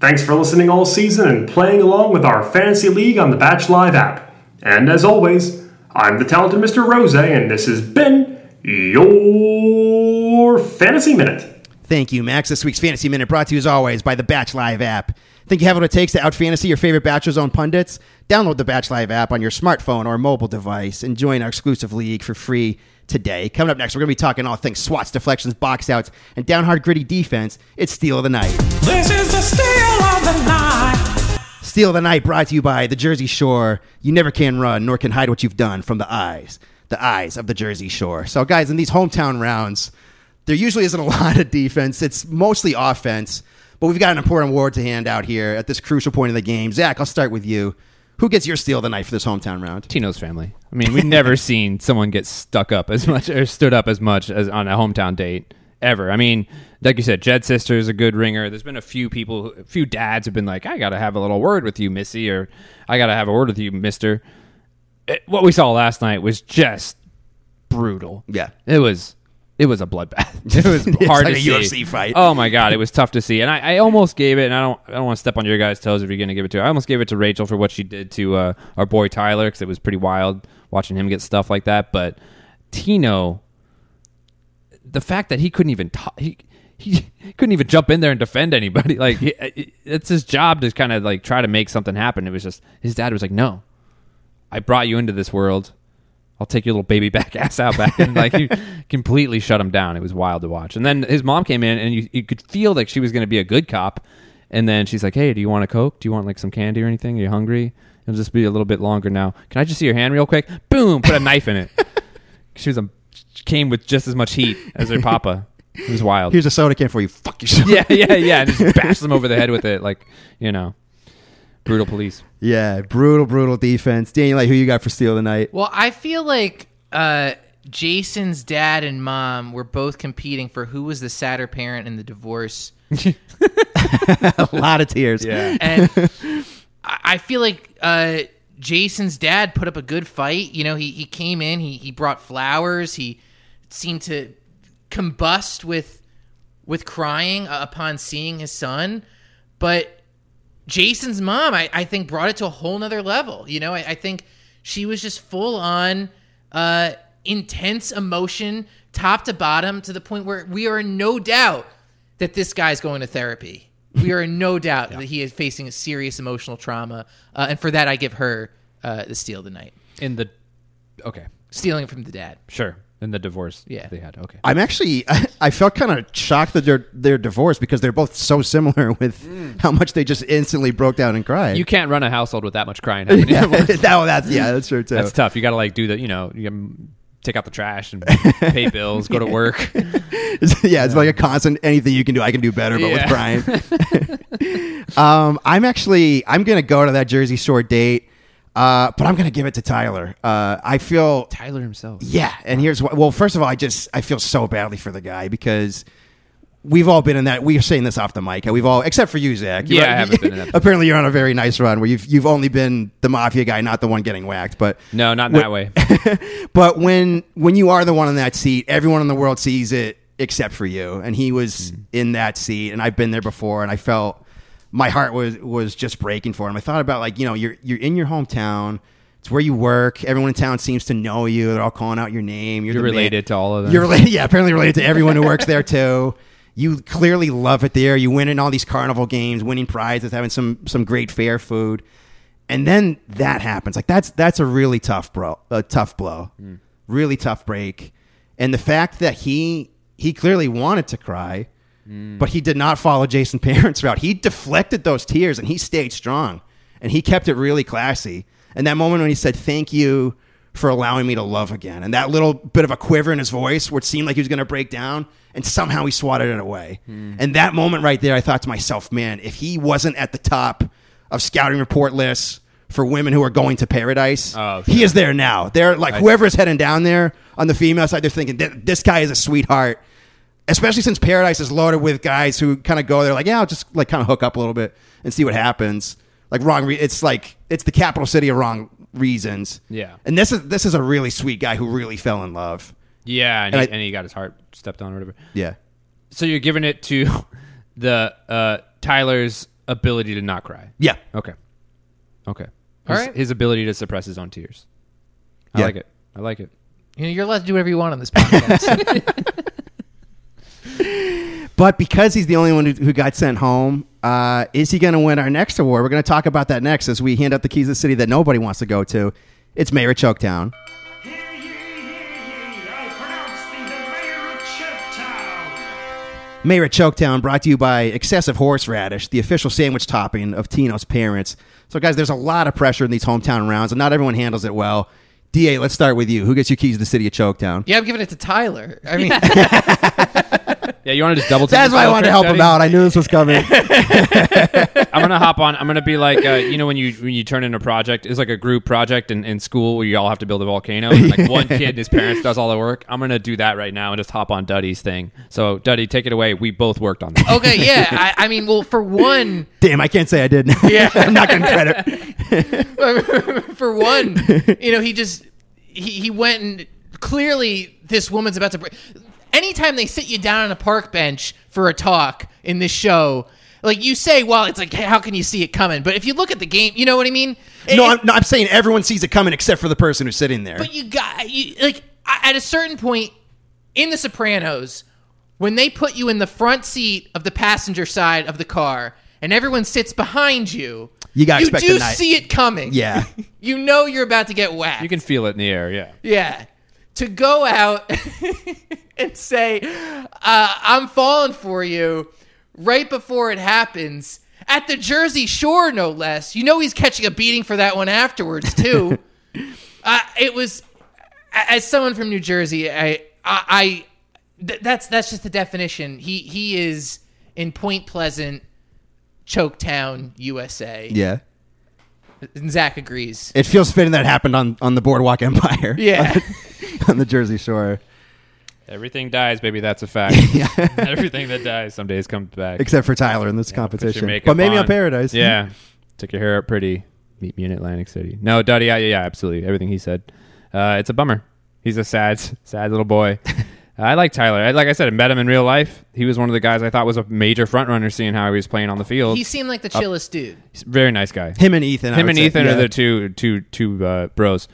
Speaker 6: Thanks for listening all season and playing along with our Fantasy League on the Batch Live app. And as always, I'm the talented Mr. Rose, and this has been your Fantasy Minute.
Speaker 1: Thank you, Max. This week's Fantasy Minute brought to you as always by the Batch Live app. Think you have what it takes to out fantasy your favorite Bachelor own pundits? Download the Batch Live app on your smartphone or mobile device and join our exclusive league for free today. Coming up next, we're going to be talking all things swats, deflections, box outs, and down hard gritty defense. It's Steal of the Night.
Speaker 5: This is the steal of the night.
Speaker 1: Steal of the Night brought to you by the Jersey Shore. You never can run nor can hide what you've done from the eyes, the eyes of the Jersey Shore. So, guys, in these hometown rounds, there usually isn't a lot of defense. It's mostly offense, but we've got an important award to hand out here at this crucial point in the game. Zach, I'll start with you. Who gets your steal of the night for this hometown round?
Speaker 3: Tino's family. I mean, we've never seen someone get stuck up as much or stood up as much as on a hometown date ever. I mean, like you said, Jed Sister is a good ringer. There's been a few people, a few dads have been like, I got to have a little word with you, Missy, or I got to have a word with you, Mister. It- what we saw last night was just brutal.
Speaker 1: Yeah.
Speaker 3: it was. It was a bloodbath. It was hard
Speaker 1: like
Speaker 3: to
Speaker 1: a
Speaker 3: see.
Speaker 1: UFC fight.
Speaker 3: Oh my god, it was tough to see, and I, I almost gave it. And I don't, I don't want to step on your guys' toes if you're going to give it to. Her. I almost gave it to Rachel for what she did to uh, our boy Tyler because it was pretty wild watching him get stuff like that. But Tino, the fact that he couldn't even talk, he he couldn't even jump in there and defend anybody. Like he, it's his job to kind of like try to make something happen. It was just his dad was like, "No, I brought you into this world. I'll take your little baby back ass out back." And like he completely shut him down. It was wild to watch. And then his mom came in, and you you could feel like she was going to be a good cop. And then she's like, "Hey, do you want a coke? Do you want like some candy or anything? Are you hungry? It'll just be a little bit longer now. Can I just see your hand real quick? Boom! Put a knife in it. She was a came with just as much heat as her papa. It was wild.
Speaker 1: Here's a soda can for you. Fuck yourself.
Speaker 3: yeah, yeah, yeah. And just bash them over the head with it, like you know, brutal police.
Speaker 1: Yeah, brutal, brutal defense. Daniel, like, who you got for steal tonight?
Speaker 4: Well, I feel like uh, Jason's dad and mom were both competing for who was the sadder parent in the divorce.
Speaker 1: a lot of tears.
Speaker 4: Yeah, and I I feel like uh, Jason's dad put up a good fight. You know, he he came in, he he brought flowers, he seemed to combust with with crying uh, upon seeing his son, but Jason's mom, I, I think, brought it to a whole nother level. You know, I, I think she was just full on uh, intense emotion, top to bottom, to the point where we are in no doubt that this guy's going to therapy. We are in no doubt that he is facing a serious emotional trauma, uh, and for that, I give her uh, the steal tonight,
Speaker 3: In the okay,
Speaker 4: stealing from the dad.
Speaker 3: sure. In the divorce,
Speaker 4: Yeah.
Speaker 3: they had okay.
Speaker 1: I'm actually, I felt kind of shocked that they're they're divorced because they're both so similar with how much they just instantly broke down and cried.
Speaker 3: You can't run a household with that much crying. happening
Speaker 1: yeah,
Speaker 3: at
Speaker 1: that, that's yeah, that's true too.
Speaker 3: That's tough. You got to like do the, you know, you gotta take out the trash and pay bills, go to work.
Speaker 1: It's- yeah, it's like a constant. Anything you can do, I can do better, but
Speaker 3: Yeah.
Speaker 1: with crying. um, I'm actually, I'm gonna go to that Jersey Shore date, uh, but I'm gonna give it to Tyler. Uh, I feel
Speaker 3: Tyler himself.
Speaker 1: Yeah, and here's what. Well, first of all, I just I feel so badly for the guy because we've all been in that. We are saying this off the mic. We've all, except for you, Zach.
Speaker 3: Yeah,
Speaker 1: You're-
Speaker 3: I haven't been in that.
Speaker 1: Apparently, you're on a very nice run where you've you've only been the mafia guy, not the one getting whacked. But
Speaker 3: No, not in that way.
Speaker 1: but when when you are the one in that seat, everyone in the world sees it except for you. And he was
Speaker 3: Mm.
Speaker 1: in that seat, and I've been there before, and I felt my heart was was just breaking for him. I thought about like you know you're you're in your hometown. It's where you work. Everyone in town seems to know you. They're all calling out your name. You're,
Speaker 3: You're
Speaker 1: the man-
Speaker 3: related to all of them.
Speaker 1: You're related, yeah. Apparently related to everyone who works there too. You clearly love it there. You win in all these carnival games, winning prizes, having some some great fair food, and then that happens. Like that's that's a really tough bro, a tough blow, mm. really tough break. And the fact that he he clearly wanted to cry, Mm. but he did not follow Jason Parent's route. He deflected those tears and he stayed strong, and he kept it really classy. And that moment when he said thank you for allowing me to love again. And that little bit of a quiver in his voice where it seemed like he was going to break down, and somehow he swatted it away. Mm. And that moment right there, I thought to myself, man, if he wasn't at the top of scouting report lists for women who are going to paradise,
Speaker 3: Oh,
Speaker 1: he is there now. They're like, whoever is heading down there on the female side, they're thinking, this guy is a sweetheart. Especially since Paradise is loaded with guys who kind of go there, like, yeah, I'll just like kind of hook up a little bit and see what happens. Like wrong, re- it's like it's the capital city of wrong reasons.
Speaker 3: Yeah.
Speaker 1: And this is this is a really sweet guy who really fell in love.
Speaker 3: Yeah, and,
Speaker 1: And
Speaker 3: he,
Speaker 1: I-
Speaker 3: and he got his heart stepped on or whatever.
Speaker 1: Yeah.
Speaker 3: So you're giving it to the uh, Tyler's ability to not cry.
Speaker 1: Yeah.
Speaker 3: Okay. Okay.
Speaker 4: All
Speaker 3: His,
Speaker 4: right.
Speaker 3: his ability to suppress his own tears. I
Speaker 1: Yeah.
Speaker 3: like it. I like it.
Speaker 4: You know, you're allowed to do whatever you want on this podcast.
Speaker 1: But because he's the only one who, who got sent home, uh, is he going to win our next award? We're going to talk about that next as we hand out the keys of the city that nobody wants to go to. It's Mayor of Choketown.
Speaker 5: Hear ye, hear ye, I pronounce thee the mayor of.
Speaker 1: Mayor of Choketown brought to you by Excessive Horseradish, the official sandwich topping of Tino's parents. So, guys, there's a lot of pressure in these hometown rounds, and not everyone handles it well. DA, let's start with you. Who gets your keys to the city of Choketown?
Speaker 4: yeah, I'm giving it to Tyler. I mean,
Speaker 3: Yeah, you want to just double.
Speaker 1: That's why I wanted to help him out. I knew this was coming.
Speaker 3: I'm gonna hop on. I'm gonna be like, uh, you know, when you when you turn in a project, it's like a group project in, in school where you all have to build a volcano. And like one kid, and his parents does all the work. I'm gonna do that right now and just hop on Duddy's thing. So Duddy, take it away. We both worked on that.
Speaker 4: Okay, yeah. I, I mean, well, for one,
Speaker 1: Damn, I can't say I did.
Speaker 4: Yeah.
Speaker 1: I'm not gonna credit.
Speaker 4: for one, you know, he just he, he went and clearly this woman's about to break. Anytime they sit you down on a park bench for a talk in this show, like you say, well, it's like, how can you see it coming? But if you look at the game, you know what I mean?
Speaker 1: No,
Speaker 4: It-
Speaker 1: I'm, no, I'm saying everyone sees it coming except for the person who's sitting there.
Speaker 4: But you got you, like at a certain point in The Sopranos, when they put you in the front seat of the passenger side of the car and everyone sits behind you,
Speaker 1: You gotta
Speaker 4: you
Speaker 1: expect
Speaker 4: do see it coming.
Speaker 1: Yeah.
Speaker 4: you know you're about to get whacked.
Speaker 3: You can feel it in the air. Yeah.
Speaker 4: yeah. To go out and say, uh, "I'm falling for you," right before it happens. At the Jersey Shore, no less. You know he's catching a beating for that one afterwards too. uh, it was as someone from New Jersey, I, I, I th- that's that's just the definition. He he is in Point Pleasant, Choketown, USA.
Speaker 1: yeah.
Speaker 4: And Zach agrees.
Speaker 1: It feels fitting that it happened on, on the Boardwalk Empire.
Speaker 4: Yeah.
Speaker 1: on the, Jersey Shore.
Speaker 3: Everything dies, baby. That's a fact. Everything that dies some days comes back.
Speaker 1: Except for Tyler in this
Speaker 3: Put your
Speaker 1: competition. But maybe on Paradise.
Speaker 3: Yeah. Took your hair up pretty. Meet me in Atlantic City. No, Duddy. Yeah, yeah, yeah, absolutely. Everything he said. Uh, it's a bummer. He's a sad, sad little boy. I like Tyler. I, like I said, I met him in real life. He was one of the guys I thought was a major front runner, seeing how he was playing on the field.
Speaker 4: He seemed like the chillest dude.
Speaker 3: Very nice guy.
Speaker 1: Him and Ethan. I
Speaker 3: Him
Speaker 1: would
Speaker 3: and
Speaker 1: say.
Speaker 3: Ethan
Speaker 1: Yeah.
Speaker 3: are the two, two, two uh, bros.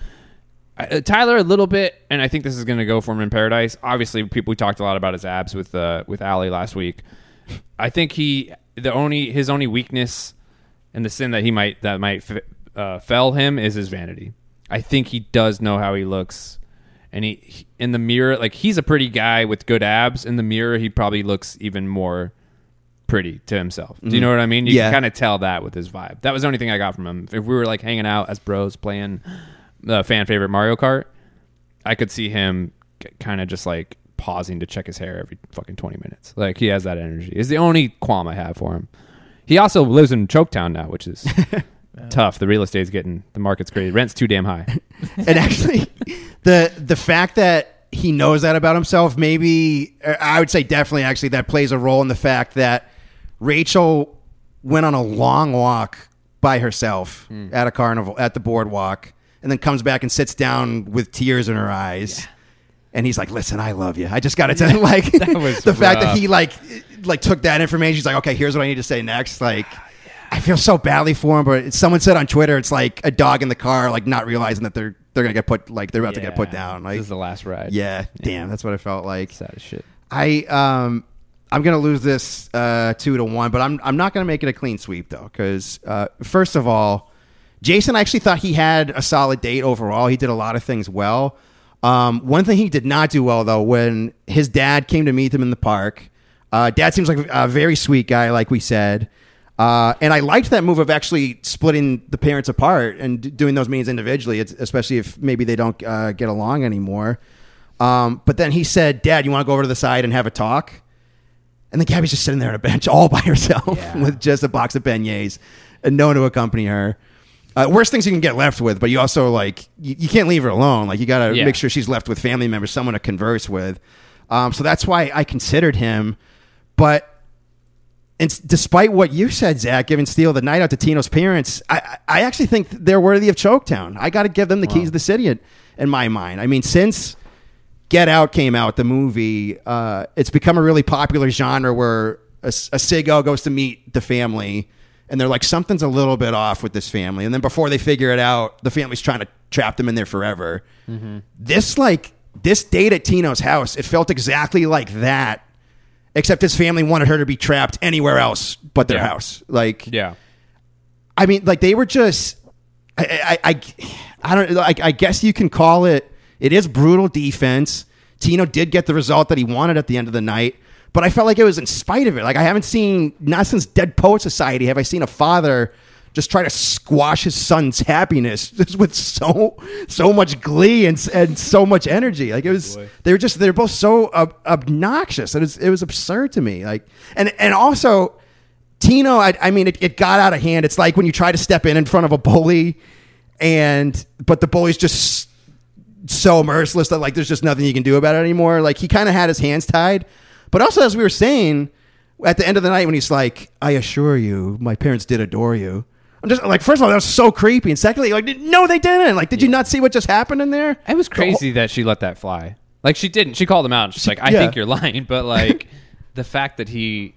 Speaker 3: Uh, Tyler a little bit, and I think this is going to go for him in Paradise. Obviously, people we talked a lot about his abs with uh, with Ali last week. I think he the only his only weakness and the sin that he might that might f- uh, fell him is his vanity. I think he does know how he looks, and he, he in the mirror like he's a pretty guy with good abs. In the mirror, he probably looks even more pretty to himself. Do you know what I mean? You
Speaker 1: Yeah.
Speaker 3: can kind of tell that with his vibe. That was the only thing I got from him. If we were like hanging out as bros playing the fan favorite Mario Kart, I could see him kind of just like pausing to check his hair every fucking 20 minutes. Like he has that energy. Is the only qualm I have for him. He also lives in Choketown now, which is tough. The real estate's getting the market's crazy. Rent's too damn high.
Speaker 1: and actually, the the fact that he knows that about himself, maybe uh, I would say definitely actually that plays a role in the fact that Rachel went on a long walk by herself at a carnival at the boardwalk, and then comes back and sits down with tears in her eyes. And he's like, "Listen, I love you. I just got to tell you, like the fact that he like like took that information. He's like, okay, here's what I need to say next. Like, I feel so badly for him, but someone said on Twitter, it's like a dog in the car, like not realizing that they're they're gonna get put like they're about to get put down. Like,
Speaker 3: this is the last ride.
Speaker 1: yeah, damn, that's what I felt like.
Speaker 3: Sad as shit.
Speaker 1: I um I'm gonna lose this uh, two to one, but I'm I'm not gonna make it a clean sweep though, because uh, first of all, Jason I actually thought he had a solid date overall. He did a lot of things well. Um, one thing he did not do well though, when his dad came to meet him in the park. Uh, dad seems like a very sweet guy, like we said. Uh, and I liked that move of actually splitting the parents apart and d- doing those meetings individually, it's, especially if maybe they don't uh, get along anymore. Um, but then he said, Dad, you want to go over to the side and have a talk? And then Gabby's just sitting there on a bench all by herself with just a box of beignets and no one to accompany her. Uh, worst things you can get left with, but you also like you, you can't leave her alone. Like you got to
Speaker 3: Yeah.
Speaker 1: make sure she's left with family members, someone to converse with. Um, so that's why I considered him. But and despite what you said, Zach, giving steal the night out to Tino's parents, I, I actually think they're worthy of Choketown. I got to give them the keys of the city in, in my mind. I mean, since Get Out came out, the movie, uh, it's become a really popular genre where a Sigo goes to meet the family, and they're like, something's a little bit off with this family. And then before they figure it out, the family's trying to trap them in there forever. Mm-hmm. This, like, this date at Tino's house, it felt exactly like that, except his family wanted her to be trapped anywhere else but their
Speaker 3: Yeah.
Speaker 1: house. Like,
Speaker 3: Yeah.
Speaker 1: I mean, like they were just. I, I, I, I don't like. I guess you can call it. It is brutal defense. Tino did get the result that he wanted at the end of the night, but I felt like it was in spite of it. Like I haven't seen not since Dead Poet Society have I seen a father just try to squash his son's happiness just with so so much glee and and so much energy. Like it was, they were just they were both so ob- obnoxious. It was it was absurd to me. Like and and also. Tino, I, I mean, it, it got out of hand. It's like when you try to step in in front of a bully, and but the bully's just so merciless that like there's just nothing you can do about it anymore. Like he kind of had his hands tied, but also as we were saying at the end of the night when he's like, "I assure you, my parents did adore you." I'm just like, first of all, that was so creepy, and secondly, like, no, they didn't. Like, did you not see what just happened in there?
Speaker 3: It was
Speaker 1: The whole-
Speaker 3: crazy that she let that fly. Like she didn't. She called him out. She's like, "I
Speaker 1: yeah.
Speaker 3: think you're lying," but like the fact that he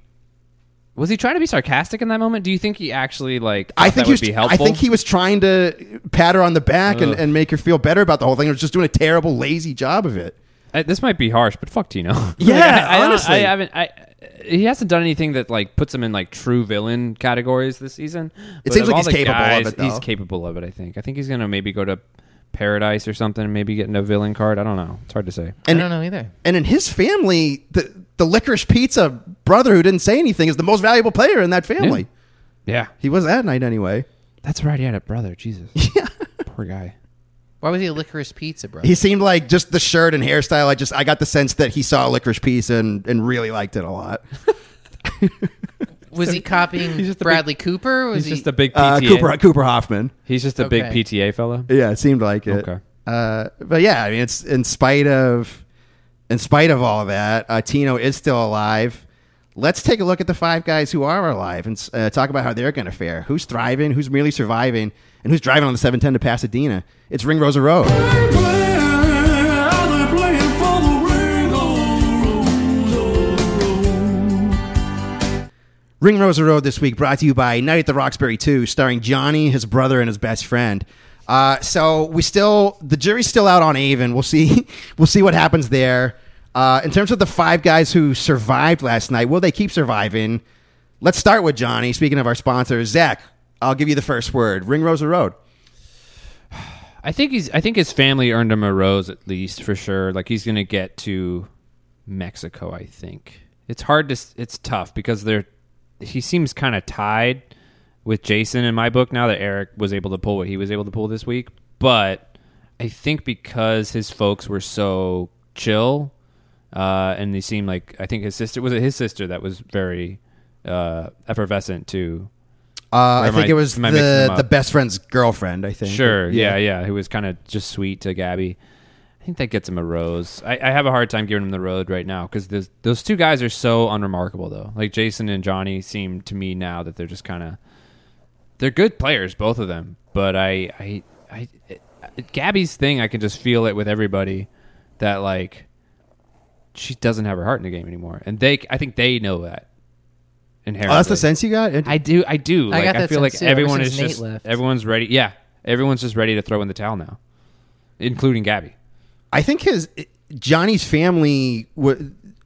Speaker 3: was he trying to be sarcastic in that moment? Do you think he actually like?
Speaker 1: I think he
Speaker 3: would
Speaker 1: was. I think he was trying to pat her on the back and, and make her feel better about the whole thing. He was just doing a terrible, lazy job of it.
Speaker 3: I, this might be harsh, but fuck Tino. Like,
Speaker 1: Yeah,
Speaker 3: I, I
Speaker 1: honestly.
Speaker 3: I haven't. I he hasn't done anything that like puts him in like true villain categories this season. It
Speaker 1: seems like he's
Speaker 3: the
Speaker 1: capable of it, though.
Speaker 3: He's capable of it. I think. I think he's gonna maybe go to Paradise or something. Maybe get a villain card. I don't know. It's hard to say.
Speaker 4: I don't know either.
Speaker 1: And in his family, the the licorice pizza brother who didn't say anything is the most valuable player in that family.
Speaker 3: Yeah,
Speaker 1: He was that night anyway.
Speaker 3: that's right. He had a brother. Jesus.
Speaker 1: Yeah.
Speaker 3: Poor guy.
Speaker 4: Why was he a licorice pizza, bro?
Speaker 1: He seemed like just the shirt and hairstyle. I just I got the sense that he saw a licorice pizza and, and really liked it a lot.
Speaker 4: was he copying
Speaker 3: just a
Speaker 4: Bradley Cooper? Was
Speaker 3: He's
Speaker 4: he,
Speaker 3: just a big
Speaker 1: Uh, Cooper Cooper Hoffman.
Speaker 3: He's just a big PTA fella.
Speaker 1: Yeah, it seemed like it.
Speaker 3: Okay.
Speaker 1: Uh, but yeah, I mean, it's in spite of in spite of all that, uh, Tino is still alive. Let's take a look at the five guys who are alive and uh, talk about how they're going to fare. Who's thriving? Who's merely surviving? And who's driving on the 710 to Pasadena? It's Ring Rosa Road. Ring Rosa Road this week brought to you by Night at the Roxbury 2, starring Johnny, his brother, and his best friend. Uh, so we still the jury's still out on Aven. We'll see we'll see what happens there. Uh, in terms of the five guys who survived last night, will they keep surviving? Let's start with Johnny. Speaking of our sponsors, Zach, I'll give you the first word. Ring Rose Rosa Road.
Speaker 3: I think he's. I think his family earned him a rose at least for sure. Like he's gonna get to Mexico. I think it's hard to. It's tough because they're. He seems kind of tied with Jason in my book now that Erich was able to pull what he was able to pull this week. But I think because his folks were so chill, uh, and they seem like I think his sister was it his sister that was very uh, effervescent too.
Speaker 1: Uh, I think
Speaker 3: I-
Speaker 1: it was
Speaker 3: am I mixing
Speaker 1: the the best friend's girlfriend. I think.
Speaker 3: Sure, yeah, yeah. Who was kind of just sweet to Gabby. I think that gets him a rose. I, I have a hard time giving him the road right now because those two guys are so unremarkable, though. Like Jason and Johnny seem to me now that they're just kind of they're good players, both of them. But I, I, I, it, Gabby's thing, I can just feel it with everybody that like she doesn't have her heart in the game anymore, and they, I think they know that. Inherently,
Speaker 1: Oh, that's the sense you got. It-
Speaker 3: I do. I do.
Speaker 4: I
Speaker 3: Like,
Speaker 4: got
Speaker 3: I
Speaker 4: that
Speaker 3: feel like
Speaker 4: sense, too, ever
Speaker 3: everyone
Speaker 4: since
Speaker 3: is
Speaker 4: Nate
Speaker 3: just
Speaker 4: left.
Speaker 3: everyone's ready. Yeah, everyone's just ready to throw in the towel now, including Gabby.
Speaker 1: I think his Johnny's family wa-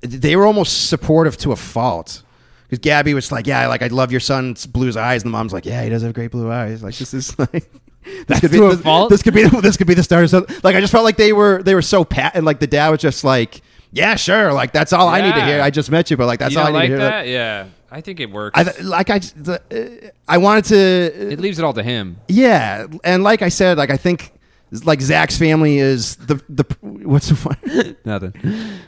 Speaker 1: they were almost supportive to a fault. Because Gabby was like, "Yeah, like I love your son's blue eyes," and the mom's like, "Yeah, he does have great blue eyes." Like this is like this could be
Speaker 3: to a
Speaker 1: this,
Speaker 3: fault?
Speaker 1: this could be this could be the start of something. Like I just felt like they were they were so pat, and like the dad was just like, "Yeah, sure, like that's all I need to hear. I just met you, but like that's
Speaker 3: you
Speaker 1: all I need
Speaker 3: like
Speaker 1: to hear."
Speaker 3: that? Yeah, I think it works.
Speaker 1: I th- like I the, uh, I wanted to
Speaker 3: it leaves it all to him.
Speaker 1: yeah, and like I said, like I think like Zach's family is the the what's the one.
Speaker 3: Nothing.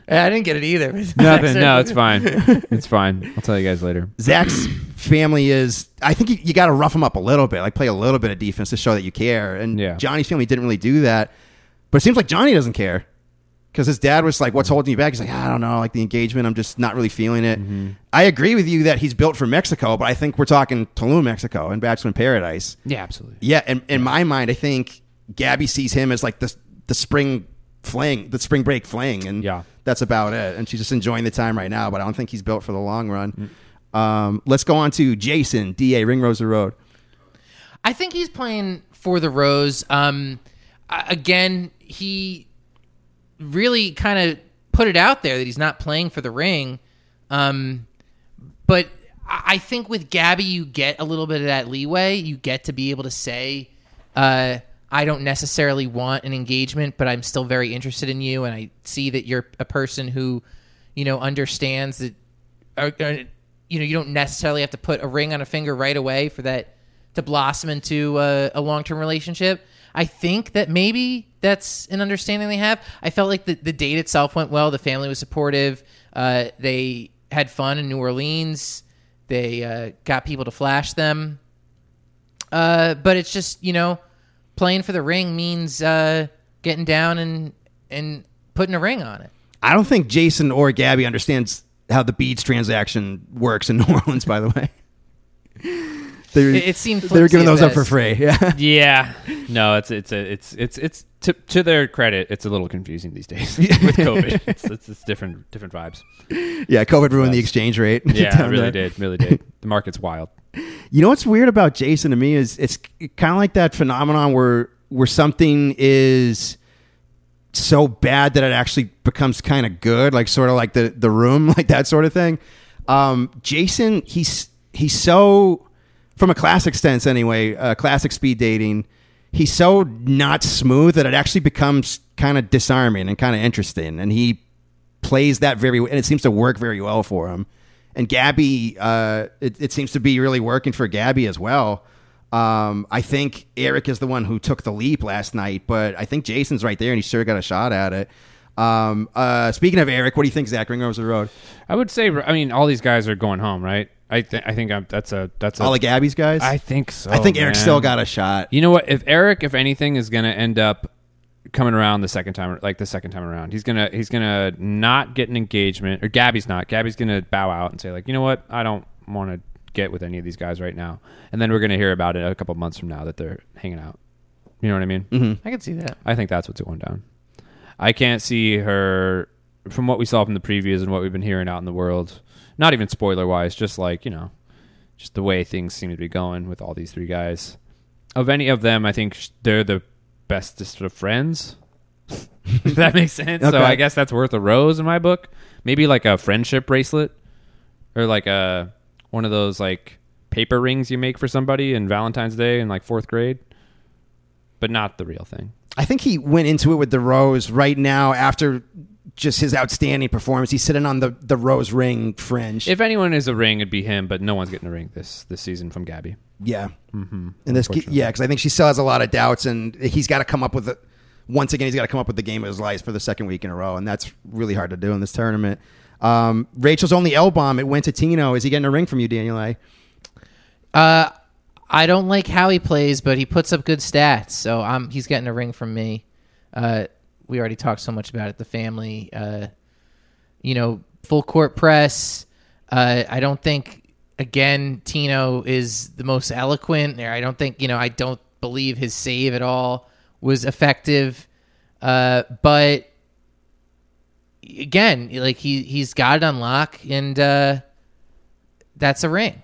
Speaker 4: I didn't get it either.
Speaker 3: Nothing. No, it's fine. It's fine. I'll tell you guys later.
Speaker 1: Zach's family is. I think you, you got to rough him up a little bit, like play a little bit of defense to show that you care. And
Speaker 3: Yeah.
Speaker 1: Johnny's family didn't really do that, but it seems like Johnny doesn't care because his dad was like, "What's holding you back?" He's like, "I don't know, like the engagement. I'm just not really feeling it."
Speaker 3: Mm-hmm.
Speaker 1: I agree with you that he's built for Mexico, but I think we're talking Tulum, Mexico, and Bachelor in Paradise.
Speaker 3: Yeah, absolutely.
Speaker 1: Yeah, and in my mind, I think Gabby sees him as like the the spring fling, the spring break fling, and
Speaker 3: Yeah.
Speaker 1: that's about it. And she's just enjoying the time right now. But I don't think he's built for the long run. Um, let's go on to Jason Da Ring Rosa Road.
Speaker 4: I think he's playing for the Rose. Um, again, he really kind of put it out there that he's not playing for the ring. Um, but I think with Gabby, you get a little bit of that leeway. You get to be able to say, uh, I don't necessarily want an engagement, but I'm still very interested in you, and I see that you're a person who, you know, understands that. Or, or, you know, you don't necessarily have to put a ring on a finger right away for that to blossom into a, a long term relationship. I think that maybe that's an understanding they have. I felt like the, the date itself went well. The family was supportive. Uh, they had fun in New Orleans. They uh, got people to flash them. Uh, but it's just you know, playing for the ring means uh, getting down and and putting a ring on it.
Speaker 1: I don't think Jason or Gabby understands how the beads transaction works in New Orleans. By the way, They're-
Speaker 4: It- it seemed
Speaker 1: they were giving those up for free. Yeah,
Speaker 3: Yeah, no, it's it's a it's it's it's to, to their credit, it's a little confusing these days with COVID. It's, it's, it's different different vibes.
Speaker 1: yeah. COVID ruined the exchange rate.
Speaker 3: Yeah, it really
Speaker 1: there.
Speaker 3: did, really did. The market's wild.
Speaker 1: You know what's weird about Jason to me is it's kind of like that phenomenon where where something is so bad that it actually becomes kind of good, like sort of like the the room, like that sort of thing. Um, Jason, he's he's so from a classic sense anyway, uh, classic speed dating. He's so not smooth that it actually becomes kind of disarming and kind of interesting, and he plays that very and it seems to work very well for him. And Gabby, uh, it, it seems to be really working for Gabby as well. Um, I think Erich is the one who took the leap last night, but I think Jason's right there, and he sure got a shot at it. Um, uh, speaking of Erich, what do you think, Zach? Ring over the road.
Speaker 3: I would say, I mean, all these guys are going home, right? I th- I think I'm, that's a that's a.
Speaker 1: All of Gabby's guys.
Speaker 3: I think so.
Speaker 1: I think Erich
Speaker 3: man.
Speaker 1: still got a shot.
Speaker 3: You know what? If Erich, if anything, is going to end up coming around the second time, like the second time around, he's gonna he's gonna not get an engagement, or Gabby's not. Gabby's gonna bow out and say like, you know what? I don't want to get with any of these guys right now. And then we're gonna hear about it a couple months from now that they're hanging out. You know what I mean? Mm-hmm.
Speaker 4: I can see that.
Speaker 3: I think that's what's going down. I can't see her from what we saw from the previews and what we've been hearing out in the world. Not even spoiler wise, just like you know, just the way things seem to be going with all these three guys. Of any of them, I think they're the bestest of friends. if that makes sense. So I guess that's worth a rose in my book. Maybe like a friendship bracelet, or like a one of those like paper rings you make for somebody in Valentine's Day in like fourth grade, but not the real thing.
Speaker 1: I think he went into it with the Rose right now after just his outstanding performance. He's sitting on the, the Rose ring fringe.
Speaker 3: If anyone is a ring, it'd be him. But no one's getting a ring this this season from Gabby.
Speaker 1: yeah. Mm-hmm. And this, yeah, because I think she still has a lot of doubts, and he's got to come up with it. Once again, he's got to come up with the game of his life for the second week in a row, and that's really hard to do in this tournament. Um, Rachel's only L bomb. It went to Tino. Is he getting a ring from you, Daniel? A?
Speaker 4: Uh, I don't like how he plays, but he puts up good stats, so um, he's getting a ring from me. Uh, we already talked so much about it. The family, uh, you know, full court press. Uh, I don't think again Tino is the most eloquent. Or I don't think you know. I don't believe his save at all was effective. Uh, but again, like he he's got it on lock, and uh, that's a ring.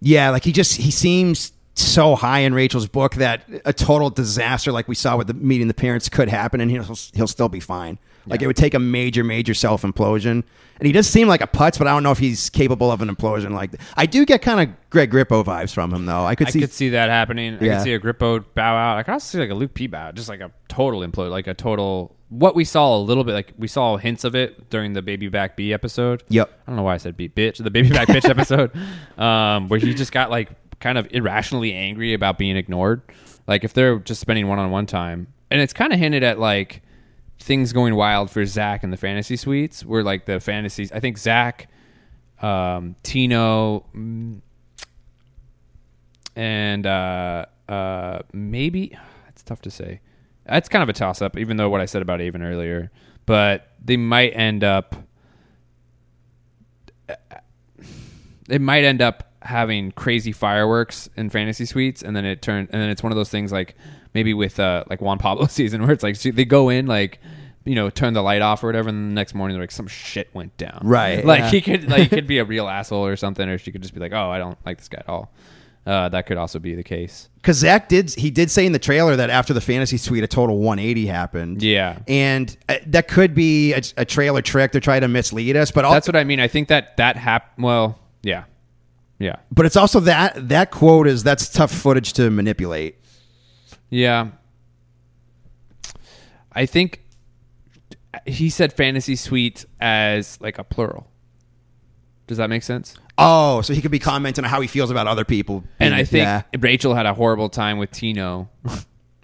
Speaker 1: Yeah, like he just he seems so high in Rachel's book that a total disaster like we saw with the meeting the parents could happen and he'll he'll still be fine. Like it would take a major major self implosion. And he does seem like a putz, but I don't know if he's capable of an implosion like that. I do get kind of Greg Grippo vibes from him though. I could
Speaker 3: I
Speaker 1: see
Speaker 3: could see that happening. I
Speaker 1: Yeah.
Speaker 3: could see a Grippo bow out. I could also see like a Luke P bow, just like a total implode, like a total. What we saw a little bit, like we saw hints of it during the Baby Back B episode.
Speaker 1: Yep.
Speaker 3: I don't know why I said beat bitch. The Baby Back bitch episode, um, where he just got like kind of irrationally angry about being ignored. Like if they're just spending one on one time, and it's kind of hinted at like things going wild for Zach and the fantasy suites, where like the fantasies. I think Zach, um, Tino, mm, and uh, uh, maybe it's tough to say. That's kind of a toss up, even though what I said about Aven earlier. But they might end up. It might end up having crazy fireworks in fantasy suites, and then it turned, and then it's one of those things like maybe with uh, like Juan Pablo season where it's like they go in like you know turn the light off or whatever, and the next morning they're like some shit went down.
Speaker 1: Right,
Speaker 3: Like
Speaker 1: yeah.
Speaker 3: he could like he could be a real asshole or something, or she could just be like, oh, I don't like this guy at all. Uh, that could also be the case.
Speaker 1: because Zach did he did say in the trailer that after the fantasy suite a total 180 happened.
Speaker 3: Yeah.
Speaker 1: and uh, that could be a, a trailer trick. to try to mislead us, but also,
Speaker 3: That's what I mean. I think that that hap. Well, yeah, yeah,
Speaker 1: but it's also that that quote is that's tough footage to manipulate.
Speaker 3: yeah. I think he said fantasy suite as like a plural. Does that make sense?
Speaker 1: Oh, so he could be commenting on how he feels about other people.
Speaker 3: And I think
Speaker 1: Yeah.
Speaker 3: Rachel had a horrible time with Tino.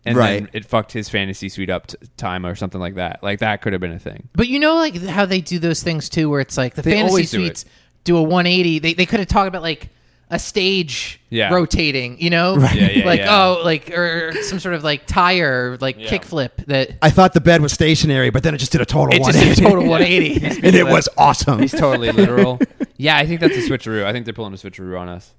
Speaker 3: And
Speaker 1: Right.
Speaker 3: then it fucked his fantasy suite up t- time or something like that. Like that could have been a thing.
Speaker 4: But you know, like how they do those things too, where it's like the
Speaker 3: They
Speaker 4: fantasy
Speaker 3: always do
Speaker 4: suites do, a 180. They they could have talked about like a stage
Speaker 3: Yeah.
Speaker 4: rotating, you know,
Speaker 3: Yeah, yeah,
Speaker 4: like
Speaker 3: yeah.
Speaker 4: oh, like or some sort of like tire, like kickflip that
Speaker 1: I thought the bed was stationary, but then it just did a total
Speaker 4: it just
Speaker 1: 180.
Speaker 4: did a total 180.
Speaker 1: and it was awesome.
Speaker 3: He's totally literal. yeah, I think that's a switcheroo. I think they're pulling a switcheroo on us.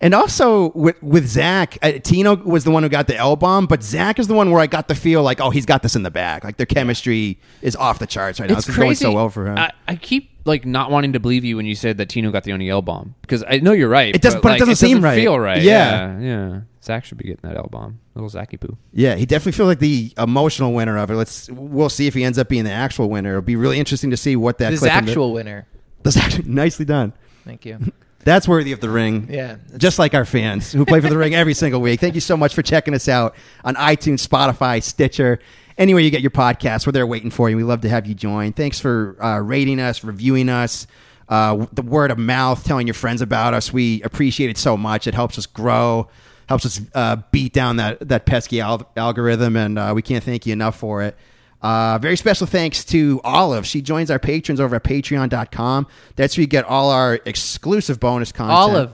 Speaker 1: And also with with Zach, uh, Tino was the one who got the L bomb, but Zach is the one where I got the feel like, oh, he's got this in the bag. Like their chemistry is off the charts right now.
Speaker 3: It's
Speaker 1: This is going so well for him.
Speaker 3: I, I keep like not wanting to believe you when you said that Tino got the only L bomb because I know you're right.
Speaker 1: It doesn't- but it
Speaker 3: like,
Speaker 1: doesn't seem right.
Speaker 3: Feel right?
Speaker 1: Yeah.
Speaker 3: yeah, yeah. Zach should be getting that L bomb. Little Zachy poo.
Speaker 1: yeah, he definitely feels like the emotional winner of it. Let's we'll see if he ends up being the actual winner. It'll be really interesting to see what that
Speaker 4: this
Speaker 1: clip in the-
Speaker 4: actual winner.
Speaker 1: This actually nicely done.
Speaker 4: Thank you.
Speaker 1: That's worthy of the ring.
Speaker 4: Yeah.
Speaker 1: Just like our fans who play for the ring every single week. Thank you so much for checking us out on iTunes, Spotify, Stitcher, anywhere you get your podcasts. We're there waiting for you. We love to have you join. Thanks for uh, rating us, reviewing us, uh, the word of mouth, telling your friends about us. We appreciate it so much. It helps us grow, helps us uh, beat down that, that pesky al- algorithm, and uh, we can't thank you enough for it. Uh, very special thanks to Olive. She joins our patrons over at patreon.com. That's where you get all our exclusive bonus content.
Speaker 4: Olive.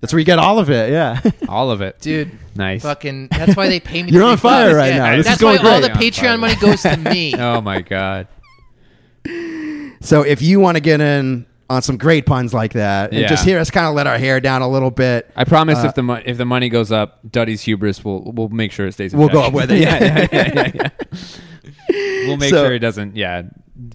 Speaker 1: That's where you get all of it. Yeah.
Speaker 3: All of it,
Speaker 4: Dude,
Speaker 3: Nice.
Speaker 4: fucking. That's why they pay me.
Speaker 1: You're on fire
Speaker 4: bucks.
Speaker 1: right now. This is
Speaker 4: that's
Speaker 1: going
Speaker 4: why all the Patreon
Speaker 3: fire.
Speaker 4: money goes to me.
Speaker 3: Oh my god.
Speaker 1: so if you want to get in on some great puns like that and
Speaker 3: Yeah.
Speaker 1: just hear us kind of let our hair down a little bit,
Speaker 3: I promise
Speaker 1: Uh,
Speaker 3: if the mo- if the money goes up, Duddy's hubris will will make sure it stays. In
Speaker 1: we'll
Speaker 3: check.
Speaker 1: go up with it.
Speaker 3: yeah, yeah, yeah, yeah, yeah. We'll make
Speaker 1: So-
Speaker 3: sure it doesn't. Yeah,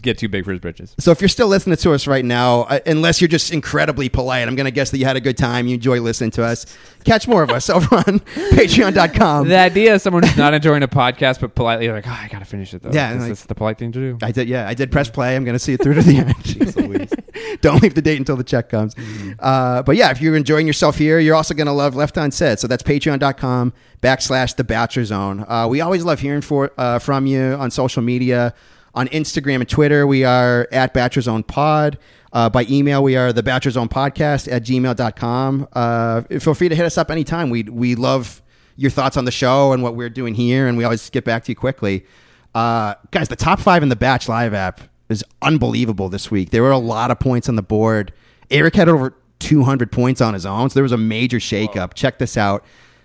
Speaker 3: get too big for his britches.
Speaker 1: So if you're still listening to us right now, uh, unless you're just incredibly polite, I'm going to guess that you had a good time, you enjoy listening to us. Catch more of us over on patreon.com.
Speaker 3: The idea of someone who's not enjoying a podcast but politely like, oh, I gotta finish it though.
Speaker 1: Yeah,
Speaker 3: That's-
Speaker 1: like-
Speaker 3: that's the polite thing to do.
Speaker 1: I did, yeah. I did press play. I'm going to see it through to the end. Don't leave the date until the check comes. Uh, but yeah, if you're enjoying yourself here, you're also going to love Left Unsaid. So that's patreon.com backslash the Bachelor Zone. Uh, we always love hearing for, uh, from you on social media. On Instagram and Twitter, we are at Bachelor Zone Pod. Uh, by email, we are the Bachelor Zone Podcast at gmail.com. Uh, feel free to hit us up anytime. We, we love your thoughts on the show and what we're doing here, and we always get back to you quickly. Uh, guys, the top five in the Batch Live app is unbelievable this week. There were a lot of points on the board. Erich had over 200 points on his own, so there was a major shakeup. Check this out.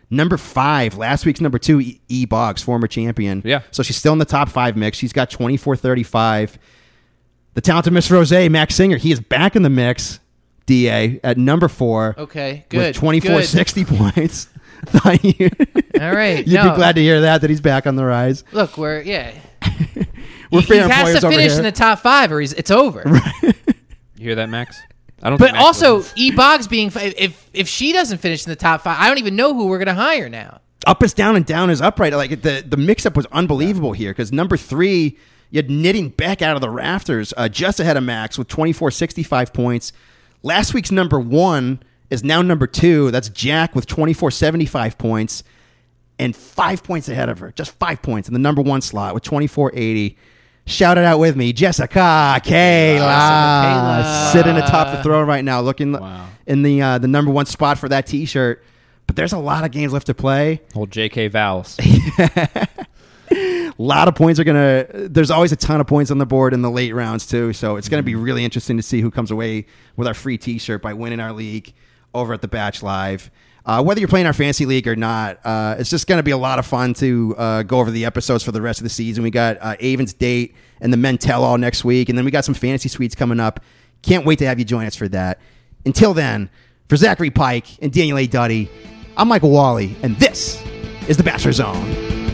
Speaker 1: Number five, last week's number two, E- E. Boggs, former champion.
Speaker 3: Yeah.
Speaker 1: So she's still in the top five mix. She's got 24 35. The talented Miss Rose, Max Singer, he is back in the mix, DA, at number four.
Speaker 4: Okay, good.
Speaker 1: With 24
Speaker 4: good.
Speaker 1: 60 points.
Speaker 4: All right.
Speaker 1: you'd
Speaker 4: no.
Speaker 1: be glad to hear that, that he's back on the rise.
Speaker 4: Look, we're yeah.
Speaker 1: We're
Speaker 4: he,
Speaker 1: fair
Speaker 4: he has to finish
Speaker 1: here.
Speaker 4: in the top five, or he's, it's over.
Speaker 3: You hear that, Max? I don't.
Speaker 4: But
Speaker 3: think
Speaker 4: also. E Boggs being if if she doesn't finish in the top five, I don't even know who we're gonna hire now.
Speaker 1: up is down and down is upright. Like the the mix up was unbelievable here because number three, you had knitting back out of the rafters, uh, just ahead of Max with 24 65 points. Last week's number one is now number two. That's Jack with 24 75 points and five points ahead of her. Just five points in the number one slot with 24 80. Shout it out with me, Jessica Kayla,
Speaker 4: Kayla.
Speaker 1: sitting atop the throne right now, looking
Speaker 3: Wow.
Speaker 1: in the uh, the number one spot for that T-shirt. But there's a lot of games left to play.
Speaker 3: Old J.K. Vows.
Speaker 1: A lot of points are gonna. There's always a ton of points on the board in the late rounds too. So it's gonna be really interesting to see who comes away with our free T-shirt by winning our league over at the Batch Live. Uh, whether you're playing our fantasy league or not, uh, it's just going to be a lot of fun to uh, go over the episodes for the rest of the season. We got uh, Aven's date and the men tell all next week, and then we got some fantasy suites coming up. Can't wait to have you join us for that. Until then, for Zachary Pike and Daniel A. Duddy, I'm Michael Wally, and this is the Bachelor Zone.